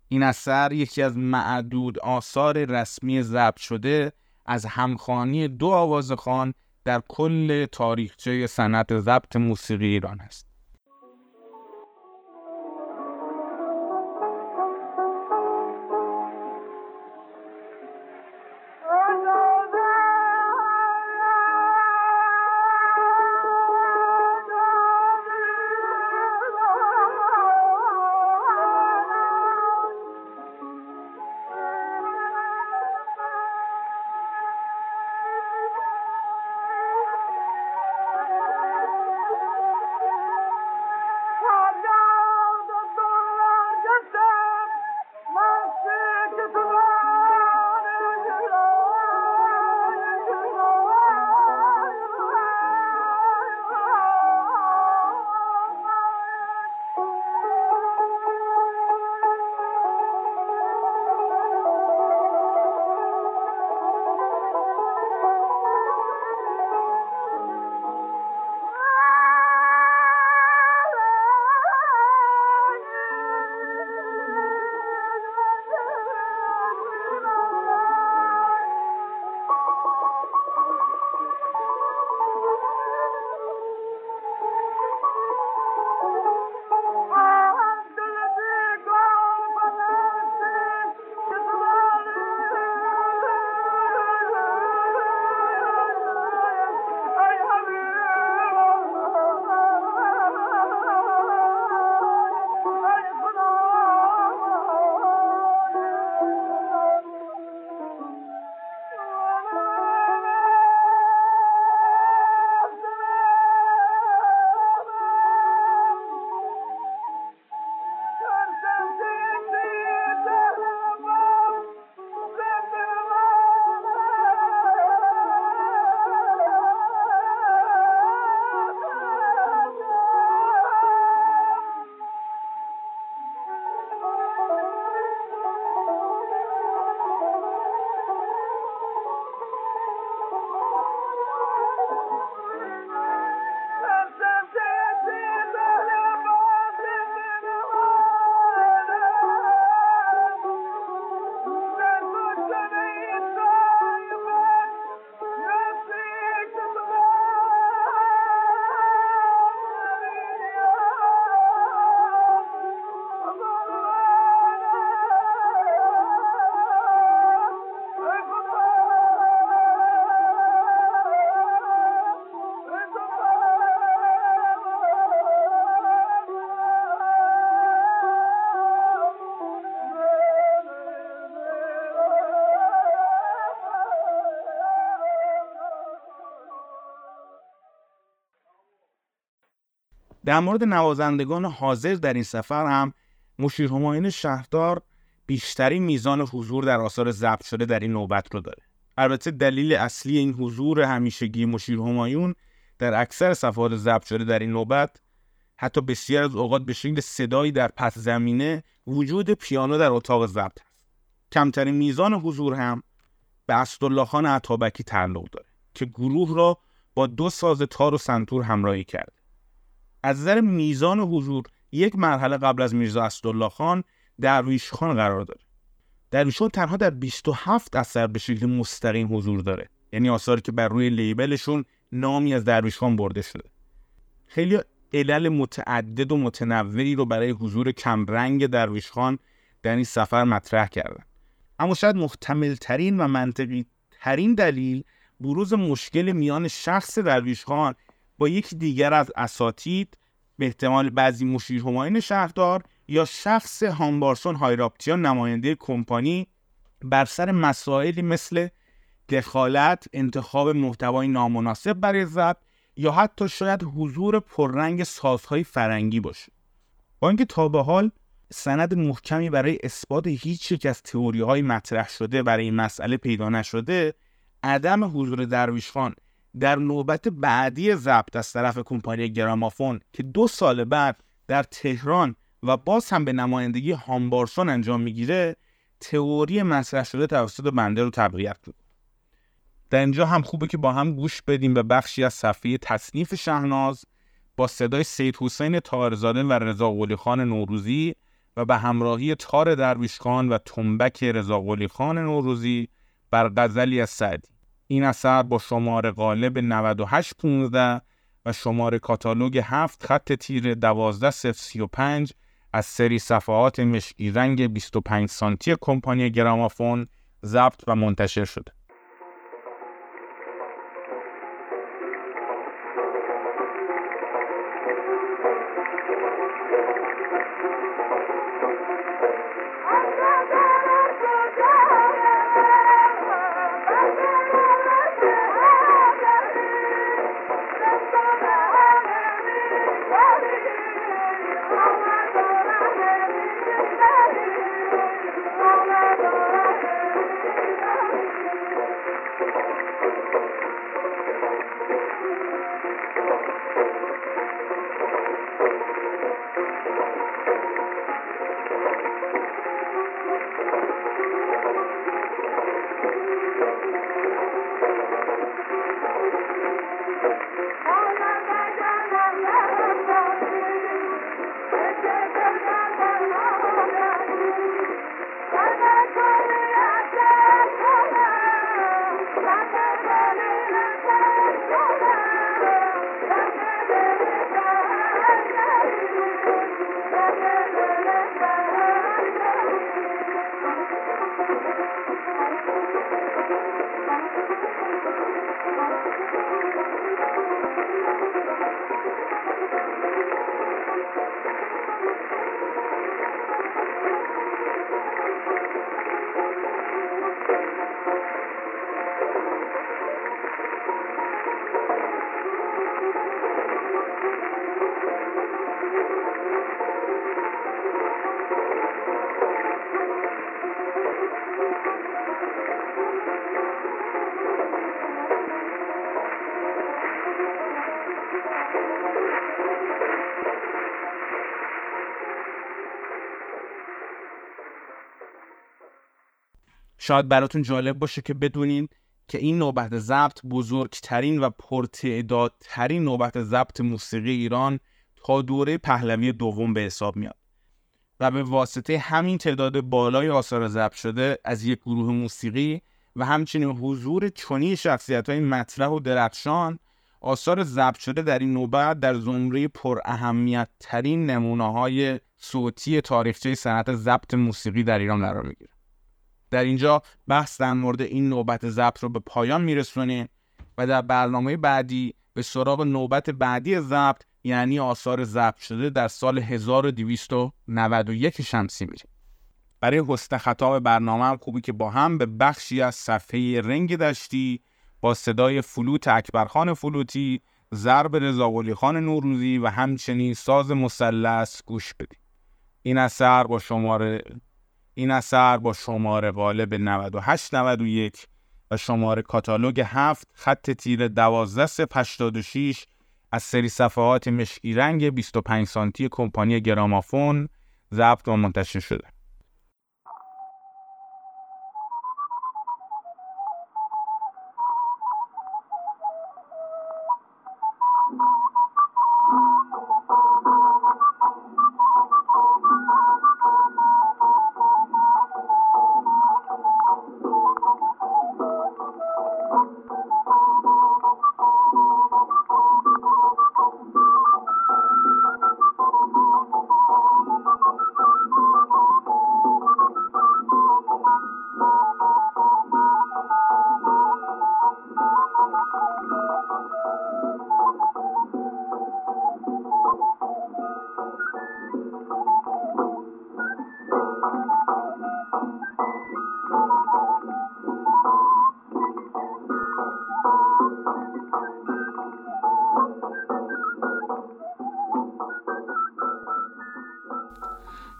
این اثر یکی از معدود آثار رسمی ضبط شده از همخانی دو آوازخان در کل تاریخچه صنعت ضبط موسیقی ایران است. در مورد نوازندگان حاضر در این سفر هم مشیر همایون شهردار بیشترین میزان حضور در آثار ضبط شده در این نوبت رو داره. البته دلیل اصلی این حضور همیشگی مشیر همایون در اکثر صفحات ضبط شده در این نوبت حتی بسیار از اوقات به شکل صدایی در پس زمینه وجود پیانو در اتاق ضبط هست. کمترین میزان حضور هم به اسدالله خان عطابکی تعلق داره که گروه را با دو ساز تار و سنتور همراهی کرد از نظر میزان حضور یک مرحله قبل از میرزا اسدالله خان درویش خان قرار داره. درویش خان تنها در 27 اثر به شکل مستقیم حضور داره. یعنی آثاری که بر روی لیبلشون نامی از درویش خان برده شده. خیلی علل متعدد و متنوعی رو برای حضور کمرنگ درویش خان در این سفر مطرح کردن. اما شاید محتمل ترین و منطقی ترین دلیل بروز مشکل میان شخص درویش خان با یکی دیگر از اساتید به احتمال بعضی مشیر هماین شهردار یا شخص هامبارسون هایراپتیان نماینده کمپانی بر سر مسائلی مثل دخالت انتخاب محتوای نامناسب برای ضبط یا حتی شاید حضور پررنگ سازهای فرنگی باشه. با اینکه تا به حال سند محکمی برای اثبات هیچ یک از تئوری های مطرح شده برای این مسئله پیدا نشده عدم حضور درویش خان در نوبت بعدی ضبط از طرف کمپانی گرامافون که دو سال بعد در تهران و باز هم به نمایندگی هامبارسون انجام می‌گیره تئوری مطرح شده توسط بنده رو تقویت بود در اینجا هم خوبه که با هم گوش بدیم به بخشی از صفحه تصنیف شهناز با صدای سید حسین تارزاده و رضا خان نوروزی و به همراهی تار درویشخان و تنبک رضا خان نوروزی بر غزلی از سعدی. این اثر با شماره غالب 9815 و شماره کاتالوگ 7 خط تیر 12035 از سری صفحات مشکی رنگ 25 سانتی کمپانی گرامافون ضبط و منتشر شده. شاید براتون جالب باشه که بدونین که این نوبت ضبط بزرگترین و پرتعدادترین نوبت ضبط موسیقی ایران تا دوره پهلوی دوم به حساب میاد. و به واسطه همین تعداد بالای آثار ضبط شده از یک گروه موسیقی و همچنین حضور چنین شخصیت های مطرح و درخشان آثار ضبط شده در این نوبت در زمره پر اهمیت ترین نمونه های صوتی تاریخچه صنعت ضبط موسیقی در ایران قرار می‌گیره. در اینجا بحث در مورد این نوبت ضبط رو به پایان میرسونیم و در برنامه بعدی به سراغ نوبت بعدی ضبط یعنی آثار ضبط شده در سال 1291 شمسی میریم برای حسن خطاب برنامه هم خوبی که با هم به بخشی از صفحه رنگ دشتی با صدای فلوت اکبرخان فلوتی ضرب رضا خان نوروزی و همچنین ساز مثلث گوش بدیم. این اثر با شماره این اثر با شماره غالب 9891 و شماره کاتالوگ 7 خط تیر 1286 از سری صفحات مشکی رنگ 25 سانتی کمپانی گرامافون ضبط و منتشر شده.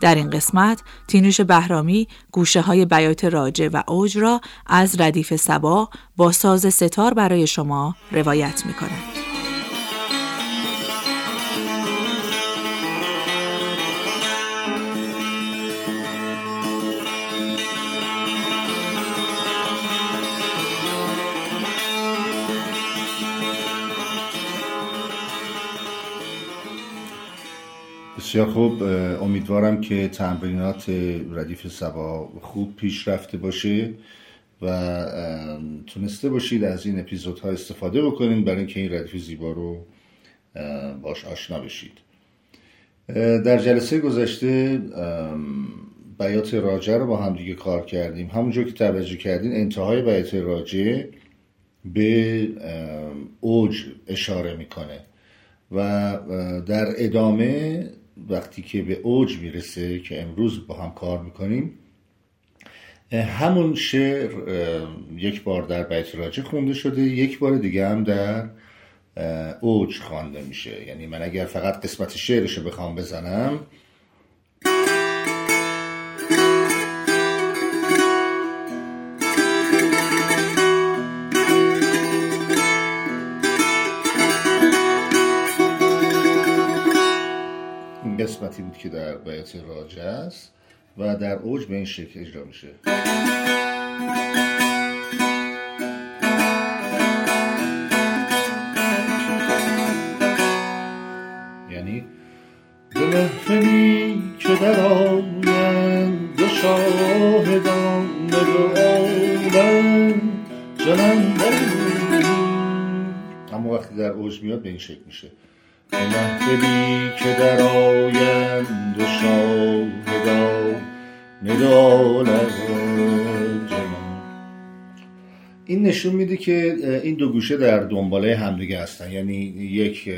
در این قسمت تینوش بهرامی گوشه های بیات راجع و اوج را از ردیف سبا با ساز ستار برای شما روایت می کند. بسیار خوب امیدوارم که تمرینات ردیف سبا خوب پیش رفته باشه و تونسته باشید از این اپیزودها استفاده بکنید برای اینکه این ردیف زیبا رو باش آشنا بشید. در جلسه گذشته بیات راجع رو با هم دیگه کار کردیم. همونجور که توجه کردین انتهای بیات راجع به اوج اشاره می‌کنه و در ادامه وقتی که به اوج می‌رسه که امروز با هم کار می‌کنیم همون شعر یک بار در بیت راجع خونده شده یک بار دیگه هم در اوج خوانده میشه. یعنی من اگر فقط قسمت شعرش رو بخوام بزنم قسمتی بود که در بیت راجع است و در اوج به این شکل اجرا میشه. یعنی به محفلی که در آیند دو شاهدان دو عالم اما وقتی در اوج میاد به این شکل میشه. محفلی که در آیند و ندالت این نشون میده که این دو گوشه در دنباله همدیگه هستن. یعنی یک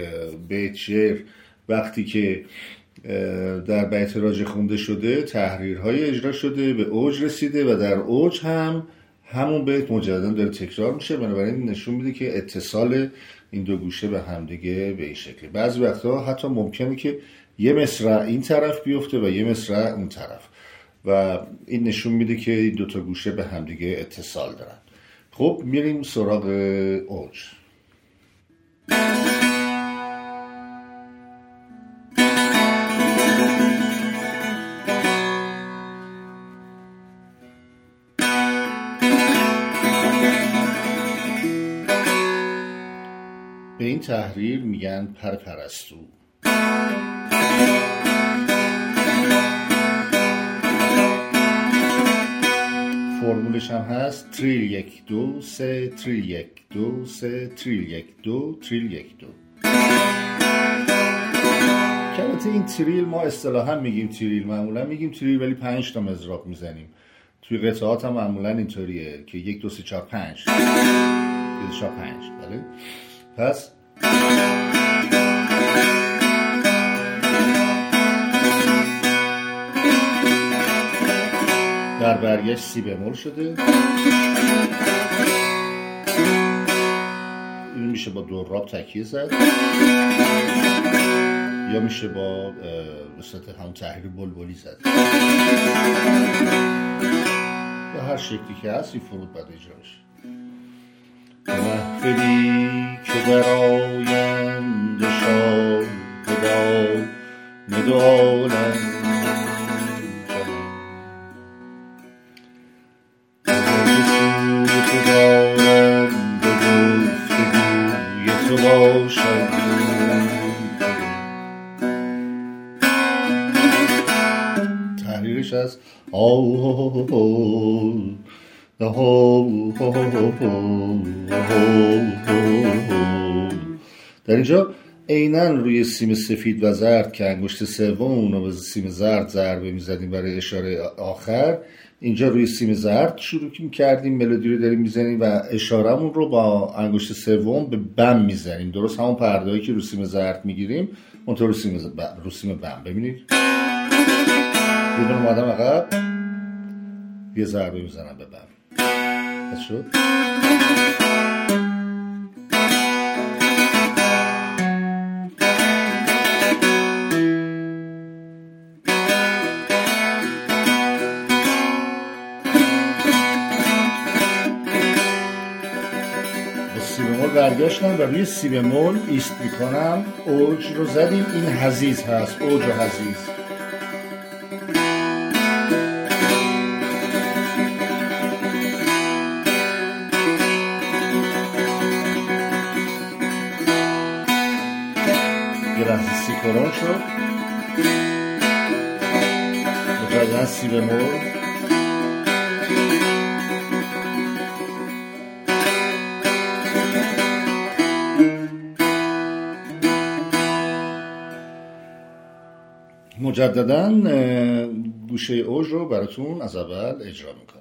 بیت شعر وقتی که در بیت راج خونده شده تحریرهای اجرا شده به اوج رسیده و در اوج هم همون بیت مجددا داره تکرار میشه. بنابراین نشون میده که اتصال این دو گوشه به همدیگه به این شکلی بعضی وقتا حتی ممکنه که یه مصرع این طرف بیفته و یه مصرع اون طرف. و این نشون میده که این دو تا گوشه به همدیگه اتصال دارن. خب میریم سراغ اوج. این تحریر میگن پر پرستو فرمولش هم هست. تریل یک دو سه تریل یک دو سه تریل یک دو تریل یک دو. که این تریل ما اصطلاحا میگیم تریل معمولا میگیم تریل ولی پنج تا مزراب می‌زنیم. توی قطعات هم معمولا اینطوریه که یک دو سه چهار پنج. یک چهار پنج. بله. پس در برگشت سی بمول شده. این میشه با دو راب تکیه زد. یا میشه با وسط همون تحریر بلبلی زد. به هر شکلی که هست این فرود بعد اجرا بشه محفلی که برآیند شاهدان ندانند تحریرش عینا روی سیم سفید و زرد که انگشت سوم رو به سیم زرد ضربه می‌زدیم برای اشاره آخر اینجا روی سیم زرد شروع کردیم ملودی رو داریم می‌زنیم و اشارهمون رو با انگشت سوم به بم می‌زنیم. درست همون پردهایی که رو سیم زرد می‌گیریم اونطور رو سیم, رو سیم بم. ببینید. یه دونه مادم عقب. یه ضربه می‌زنم به بم. شد. برگشتم و روی سی بمول ایست می‌کنم. اوج رو زدیم. این حزیز هست. اوج و حزیز. یه لحظه سی کرون شد سی مجددا گوشه اوج رو براتون از اول اجرا می‌کنم.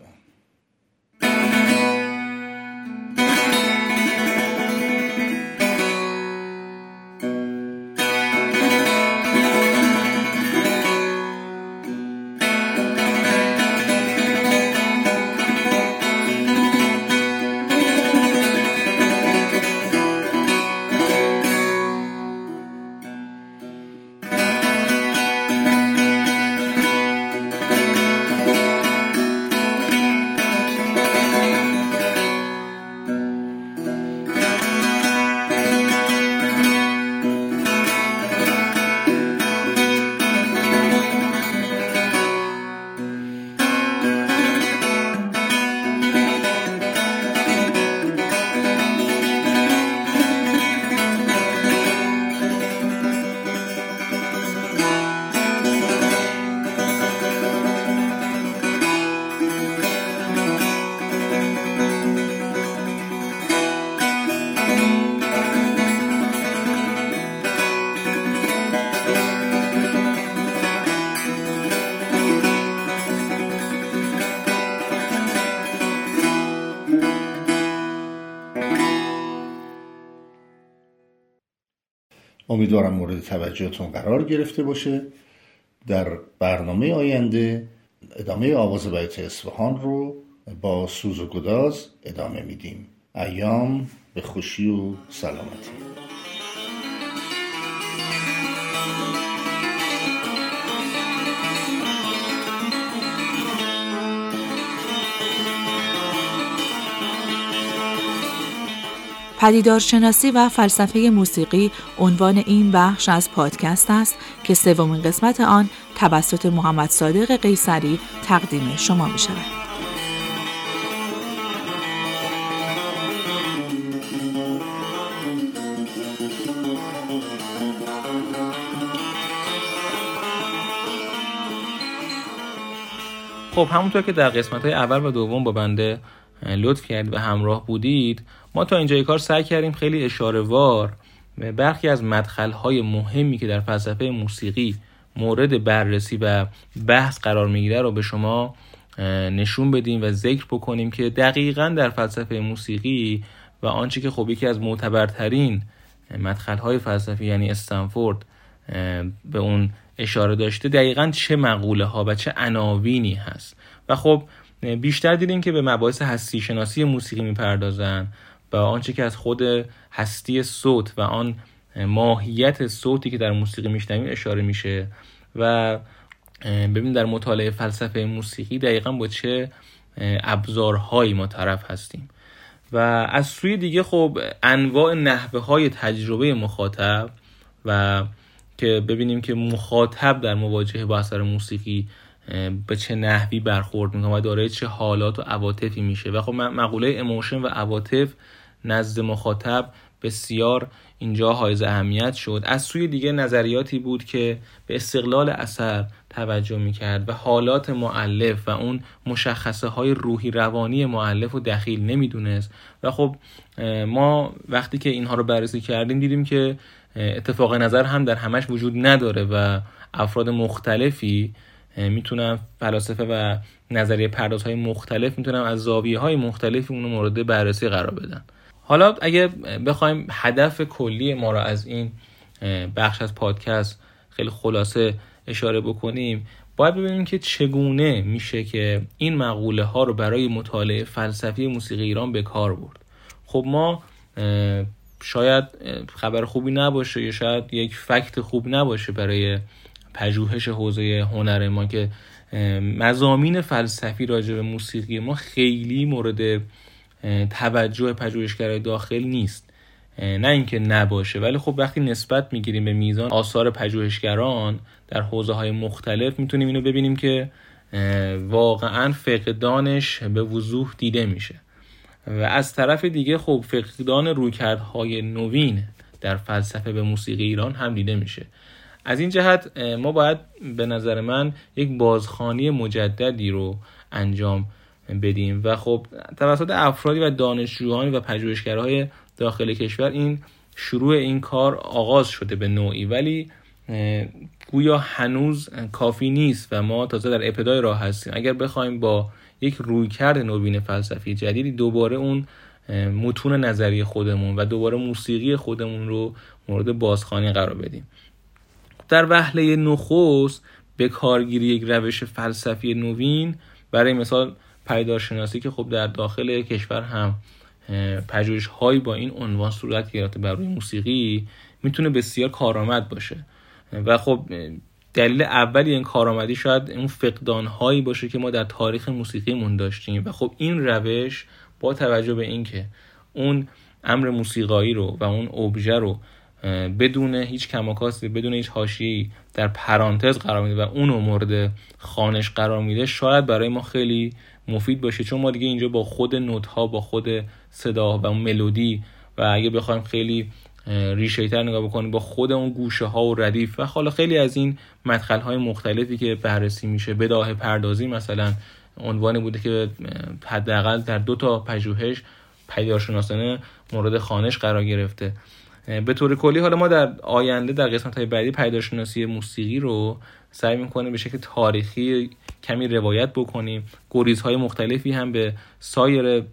امیدوارم مورد توجهتون قرار گرفته باشه. در برنامه آینده ادامه آواز بیت اصفهان رو با سوز و گداز ادامه میدیم. ایام به خوشی و سلامتی. پدیدارشناسی و فلسفه موسیقی عنوان این بخش از پادکست است که سومین قسمت آن توسط محمد صادق قیصری تقدیم شما می شود. خب همونطور که در قسمت های اول و دوم با بنده لطف کردید و همراه بودید ما تا اینجای کار سعی کردیم خیلی اشاره وار برخی از مدخل های مهمی که در فلسفه موسیقی مورد بررسی و بحث قرار می‌گیره رو به شما نشون بدیم و ذکر بکنیم که دقیقا در فلسفه موسیقی و آنچه که خب یکی از معتبرترین مدخل های فلسفی یعنی استنفورد به اون اشاره داشته دقیقا چه مقوله ها و چه عناوینی هست. و خب بیشتر دیدیم که به مباحث هستی شناسی موسیقی می‌پردازن. و آنچه که از خود هستی صوت و آن ماهیت صوتی که در موسیقی میشنویم اشاره میشه و ببین در مطالعه فلسفه موسیقی دقیقا با چه ابزارهایی ما طرف هستیم. و از سوی دیگه خب انواع نحوه های تجربه مخاطب و که ببینیم که مخاطب در مواجهه با اثر موسیقی به چه نحوی برخورد می‌کنه و دارای چه حالات و عواطفی میشه. و خب مقوله اموشن و عواطف نزد مخاطب بسیار اینجا حائز اهمیت شد. از سوی دیگه نظریاتی بود که به استقلال اثر توجه می‌کرد و حالات معلف و اون مشخصه های روحی روانی معلف و دخیل نمی‌دونست. و خب ما وقتی که اینها رو بررسی کردیم دیدیم که اتفاق نظر هم در همش وجود نداره و افراد مختلفی می‌تونن فلاسفه و نظریه پرداز های مختلف می‌تونن از زاویه های مختلفی اونو مورد بررسی قرار بدن حالا اگه بخوایم هدف کلی ما را از این بخش از پادکست خیلی خلاصه اشاره بکنیم باید ببینیم که چگونه میشه که این مقوله ها رو برای مطالعه فلسفی موسیقی ایران به کار برد. خب ما شاید خبر خوبی نباشه یا شاید یک فکت خوب نباشه برای پژوهش حوزه هنر ما که مزامین فلسفی راجع به موسیقی ما خیلی مورد توجه پژوهشگرای داخل نیست. نه اینکه نباشه ولی خب وقتی نسبت می‌گیریم به میزان آثار پژوهشگران در حوزه های مختلف می‌تونیم اینو ببینیم که واقعا فقدانش به وضوح دیده میشه. و از طرف دیگه خب فقدان رویکردهای نوین در فلسفه به موسیقی ایران هم دیده میشه. از این جهت ما باید به نظر من یک بازخانی مجددی رو انجام بدیم. و خب توسط افرادی و دانشجویانی و پژوهشگرهای داخل کشور این شروع این کار آغاز شده به نوعی. ولی گویا هنوز کافی نیست و ما تازه در ابتدای راه هستیم. اگر بخوایم با یک رویکرد نوین فلسفی جدیدی دوباره اون متون نظری خودمون و دوباره موسیقی خودمون رو مورد بازخوانی قرار بدیم. در وهله نخست به کارگیری یک روش فلسفی نوین برای مثال پیدارشناسی که خب در داخل کشور هم پژوهش هایی با این عنوان صورت گرفته بر روی موسیقی می‌تونه بسیار کارآمد باشه. و خب دلیل اولی این کارآمدی شاید اون فقدان هایی باشه که ما در تاریخ موسیقیمون داشتیم. و خب این روش با توجه به اینکه اون امر موسیقایی رو و اون ابژه رو بدون هیچ کماکاسی بدون هیچ حاشیه‌ای در پرانتز قرار میده و اونو مورد خانش قرار میده شاید برای ما خیلی مفید باشه چون ما دیگه اینجا با خود نوت ها با خود صدا و ملودی و اگه بخوایم خیلی ریشه تر نگاه بکنیم با خود اون گوشه ها و ردیف و حالا خیلی از این مدخل های مختلفی که بررسی میشه بداه پردازی مثلا عنوانی بوده که حداقل در دو تا پژوهش پیدارشناسانه مورد خانش قرار گرفته. به طور کلی حالا ما در آینده در قسمت های بعدی پیداشناسی موسیقی رو سعی می‌کنیم به شکل تاریخی کمی روایت بکنیم. گریزهای مختلفی هم به سایر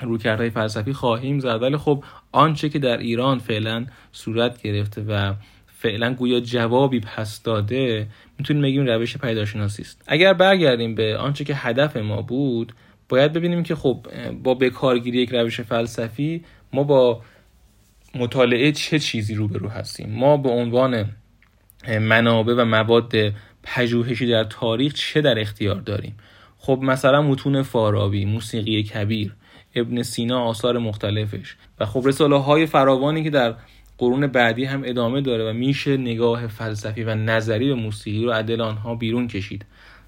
رویکردهای فلسفی خواهیم زد. ولی خب آنچه که در ایران فعلا صورت گرفته و فعلا گویا جوابی پس داده می‌تونیم بگیم روش پیداشناسی است. اگر برگردیم به آنچه که هدف ما بود باید ببینیم که خب با بکارگیری یک روش فلسفی ما با مطالعه چه چیزی روبرو هستیم؟ ما به عنوان منابع و مواد پژوهشی در تاریخ چه در اختیار داریم؟ خب مثلا متون فارابی موسیقی کبیر ابن سینا آثار مختلفش. و خب رساله های فراوانی که در قرون بعدی هم ادامه داره و میشه نگاه فلسفی و نظری به موسیقی رو عدل آنها بیرون کشید.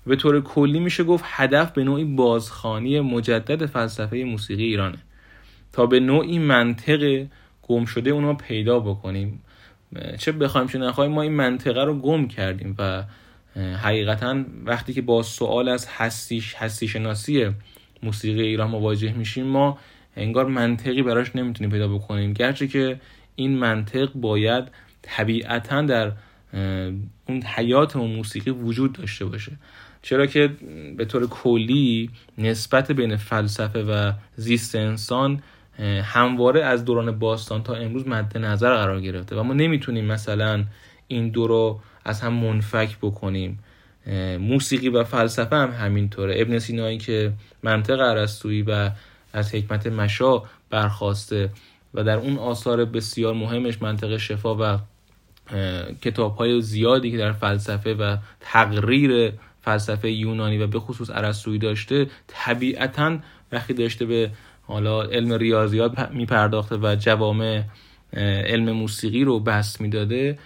به طور کلی میشه گفت هدف به نوعی بازخانی مجدد فلسفه موسیقی ایرانه. تا به نوعی منطق گم شده اونو پیدا بکنیم. چه بخوایم چه نخواهیم ما این منطقه رو گم کردیم و حقیقتا وقتی که با سوال از هستیش هستی شناسی موسیقی ایران مواجه میشیم ما انگار منطقی براش نمی‌تونیم پیدا بکنیم. گرچه که این منطق باید طبیعتا در اون حیات و موسیقی وجود داشته باشه. چرا که به طور کلی نسبت بین فلسفه و زیست انسان همواره از دوران باستان تا امروز مد نظر قرار گرفته و ما نمی‌تونیم مثلا این دو رو از هم منفک بکنیم. موسیقی و فلسفه هم همینطوره. ابن سینایی که منطق عرستویی و از حکمت مشا برخواسته و در اون آثار بسیار مهمش منطق شفا و کتاب های زیادی که در فلسفه و تقریر فلسفه یونانی و به خصوص عرستویی داشته طبیعتا وقتی داشته به حالا علم ریاضیات میپرداخته و جوامع علم موسیقی رو بست می‌داده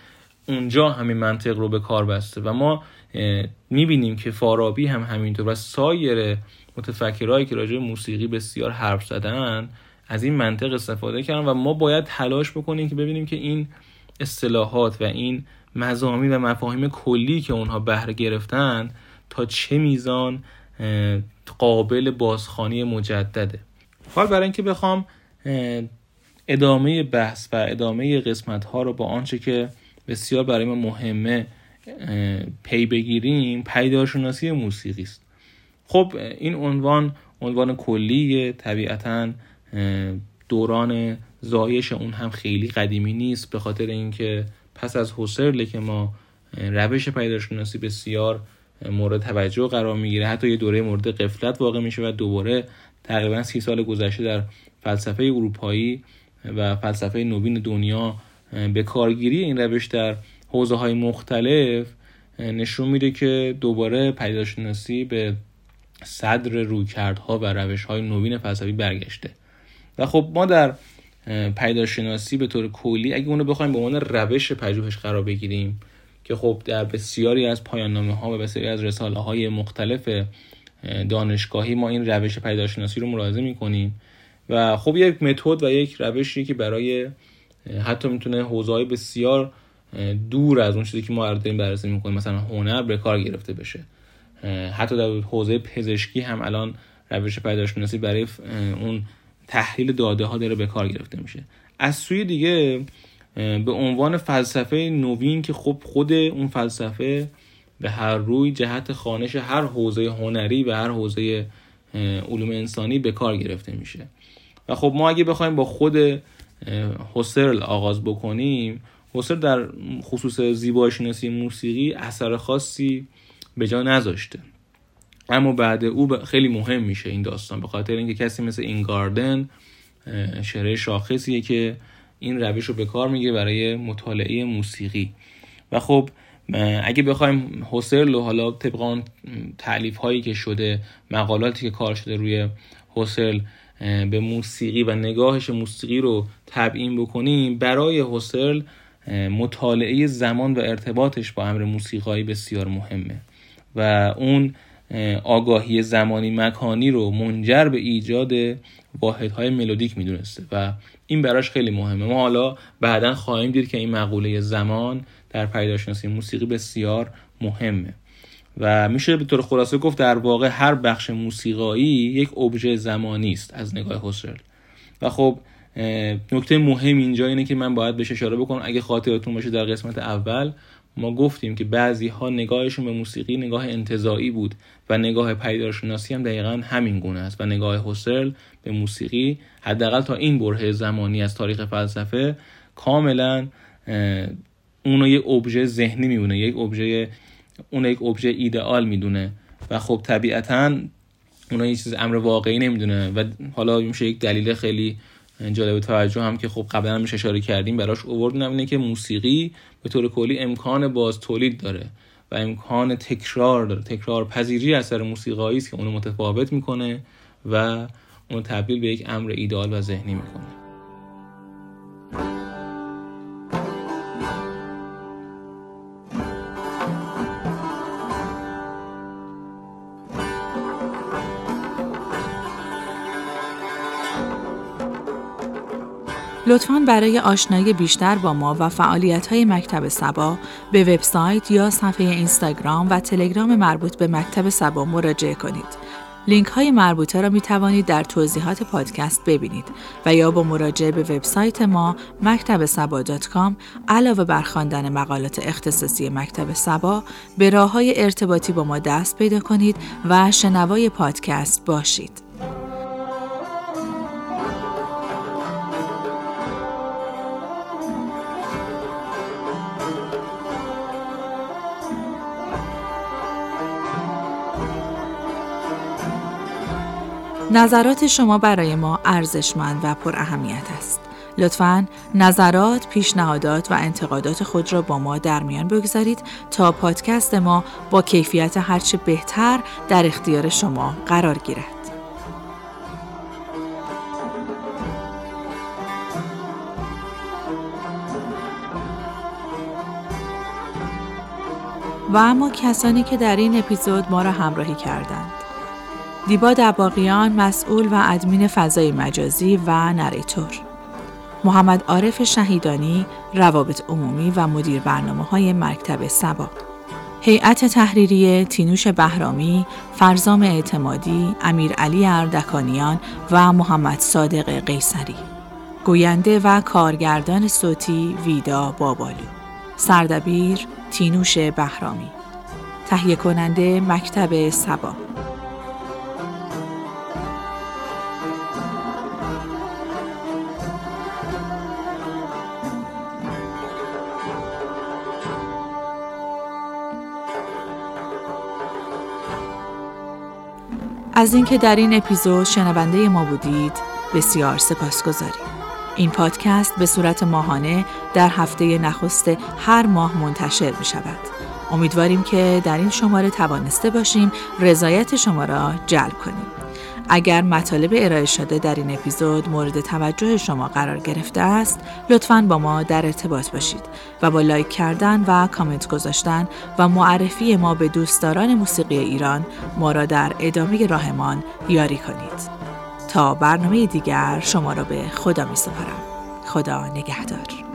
اونجا همین منطق رو به کار بسته و ما می‌بینیم که فارابی هم همینطور و سایر متفکرهایی که راجع موسیقی بسیار حرف زدن از این منطق استفاده کردن و ما باید تلاش بکنیم که ببینیم که این اصطلاحات و این مزامی و مفاهیم کلی که اونها بهره گرفتن تا چه میزان قابل بازخانی مجدده. حال برای اینکه بخوام ادامه بحث و ادامه قسمت ها رو با آنچه که بسیار برای ما مهمه پی بگیریم پیداشناسی موسیقی است. خب این عنوان عنوان کلیه. طبیعتا دوران زایش اون هم خیلی قدیمی نیست به خاطر اینکه پس از هوسرله که ما روش پیداشناسی بسیار مورد توجه قرار می‌گیره. حتی یه دوره مورد قفلت واقع میشه و دوباره تقریبا سی سال گذشته در فلسفه اروپایی و فلسفه نوین دنیا به کارگیری این روش در حوزه های مختلف نشون میده که دوباره پیداشناسی به صدر رویکردها و روش های نوین فلسفی برگشته. و خب ما در پیداشناسی به طور کلی اگه اونو بخوایم به عنوان روش پژوهش قرار بگیریم که خب در بسیاری از پایان نامه ها و بسیاری از رساله های مختلف دانشگاهی ما این روش پیداشناسی رو ملاحظه می‌کنیم. و خب یک متد و یک روشی که برای حتی می‌تونه حوزه بسیار دور از اون چیزی که ما داریم بررسی می‌کنیم مثلا هنر به کار گرفته بشه. حتی در حوزه پزشکی هم الان روش پیداشناسی برای اون تحلیل داده ها داره به کار گرفته میشه. از سوی دیگه به عنوان فلسفه نوین که خب خود اون فلسفه به هر روی جهت خانش هر حوزه هنری و هر حوزه علوم انسانی به کار گرفته میشه. و خب ما اگه بخوایم با خود هوسرل آغاز بکنیم. هوسرل در خصوص زیباشناسی موسیقی اثر خاصی به جا نذاشته. اما بعد او خیلی مهم میشه این داستان. به خاطر اینکه کسی مثل این گاردن شهره شاخصیه که این روش رو به کار می‌گیره برای مطالعه موسیقی. و خب اگه بخوایم حسرل و حالا طبق تعلیف هایی که شده مقالاتی که کار شده روی حسرل به موسیقی و نگاهش موسیقی رو تبیین بکنیم برای حسرل مطالعه زمان و ارتباطش با امر موسیقایی بسیار مهمه و اون آگاهی زمانی مکانی رو منجر به ایجاد واحدهای ملودیک می‌دونسته و این براش خیلی مهمه. ما حالا بعدا خواهیم دید که این مقوله زمان در پیداشناسی موسیقی بسیار مهمه. و میشه به طور خلاصه گفت در واقع هر بخش موسیقایی یک ابژه زمانی است از نگاه هوسرل و خب نکته مهم اینجا اینه که من باید بهش اشاره بکنم. اگه خاطرتون باشه در قسمت اول ما گفتیم که بعضی ها نگاهشون به موسیقی نگاه انتظایی بود و نگاه پیدارشناسی هم دقیقا همین گونه است و نگاه هوسرل به موسیقی حداقل تا این بره زمانی از تاریخ فلسفه کاملا اونو یک ابژه ذهنی میبونه یک ابژه اون یک ابژه ایدئال می‌دونه. و خب طبیعتا اونا یه چیز امر واقعی نمی‌دونه. و حالا میشه یک دلیل خیلی جالب توجه هم که خب قبلا هم اشاره کردیم براش اوورد اینه که موسیقی به طور کلی امکان باز تولید داره. و امکان تکرار داره. تکرار پذیری اثر موسیقایی است که اونو متفاوت می‌کنه و اونو تبدیل به یک امر ایدال و ذهنی می‌کنه. لطفا برای آشنایی بیشتر با ما و فعالیت های مکتب سبا به وبسایت یا صفحه اینستاگرام و تلگرام مربوط به مکتب سبا مراجعه کنید. لینک های مربوطه را می توانید در توضیحات پادکست ببینید و یا با مراجعه به وبسایت ما مکتب سبا علاوه بر خواندن مقالات اختصاصی مکتب سبا به راه های ارتباطی با ما دست پیدا کنید و شنوای پادکست باشید. نظرات شما برای ما ارزشمند و پر اهمیت است. لطفا نظرات، پیشنهادات و انتقادات خود را با ما در میان بگذارید تا پادکست ما با کیفیت هرچه بهتر در اختیار شما قرار گیرد. و اما کسانی که در این اپیزود ما را همراهی کردند. دیبا دباقیان مسئول و ادمین فضای مجازی و نریتور. محمد عارف شهیدانی روابط عمومی و مدیر برنامه های مکتب سبا. هیئت تحریریه تینوش بهرامی، فرزام اعتمادی، امیر علی اردکانیان و محمد صادق قیصری. گوینده و کارگردان صوتی ویدا بابالو. سردبیر تینوش بهرامی. تهیه کننده مکتب سبا. از اینکه در این اپیزود شنونده ما بودید بسیار سپاسگزاریم. این پادکست به صورت ماهانه در هفته نخست هر ماه منتشر می شود. امیدواریم که در این شماره توانسته باشیم رضایت شما را جلب کنیم. اگر مطالب ارائه شده در این اپیزود مورد توجه شما قرار گرفته است لطفاً با ما در ارتباط باشید و با لایک کردن و کامنت گذاشتن و معرفی ما به دوستداران موسیقی ایران ما را در ادامه راهمان یاری کنید. تا برنامه دیگر شما را به خدا می سپارم خدا نگهدار.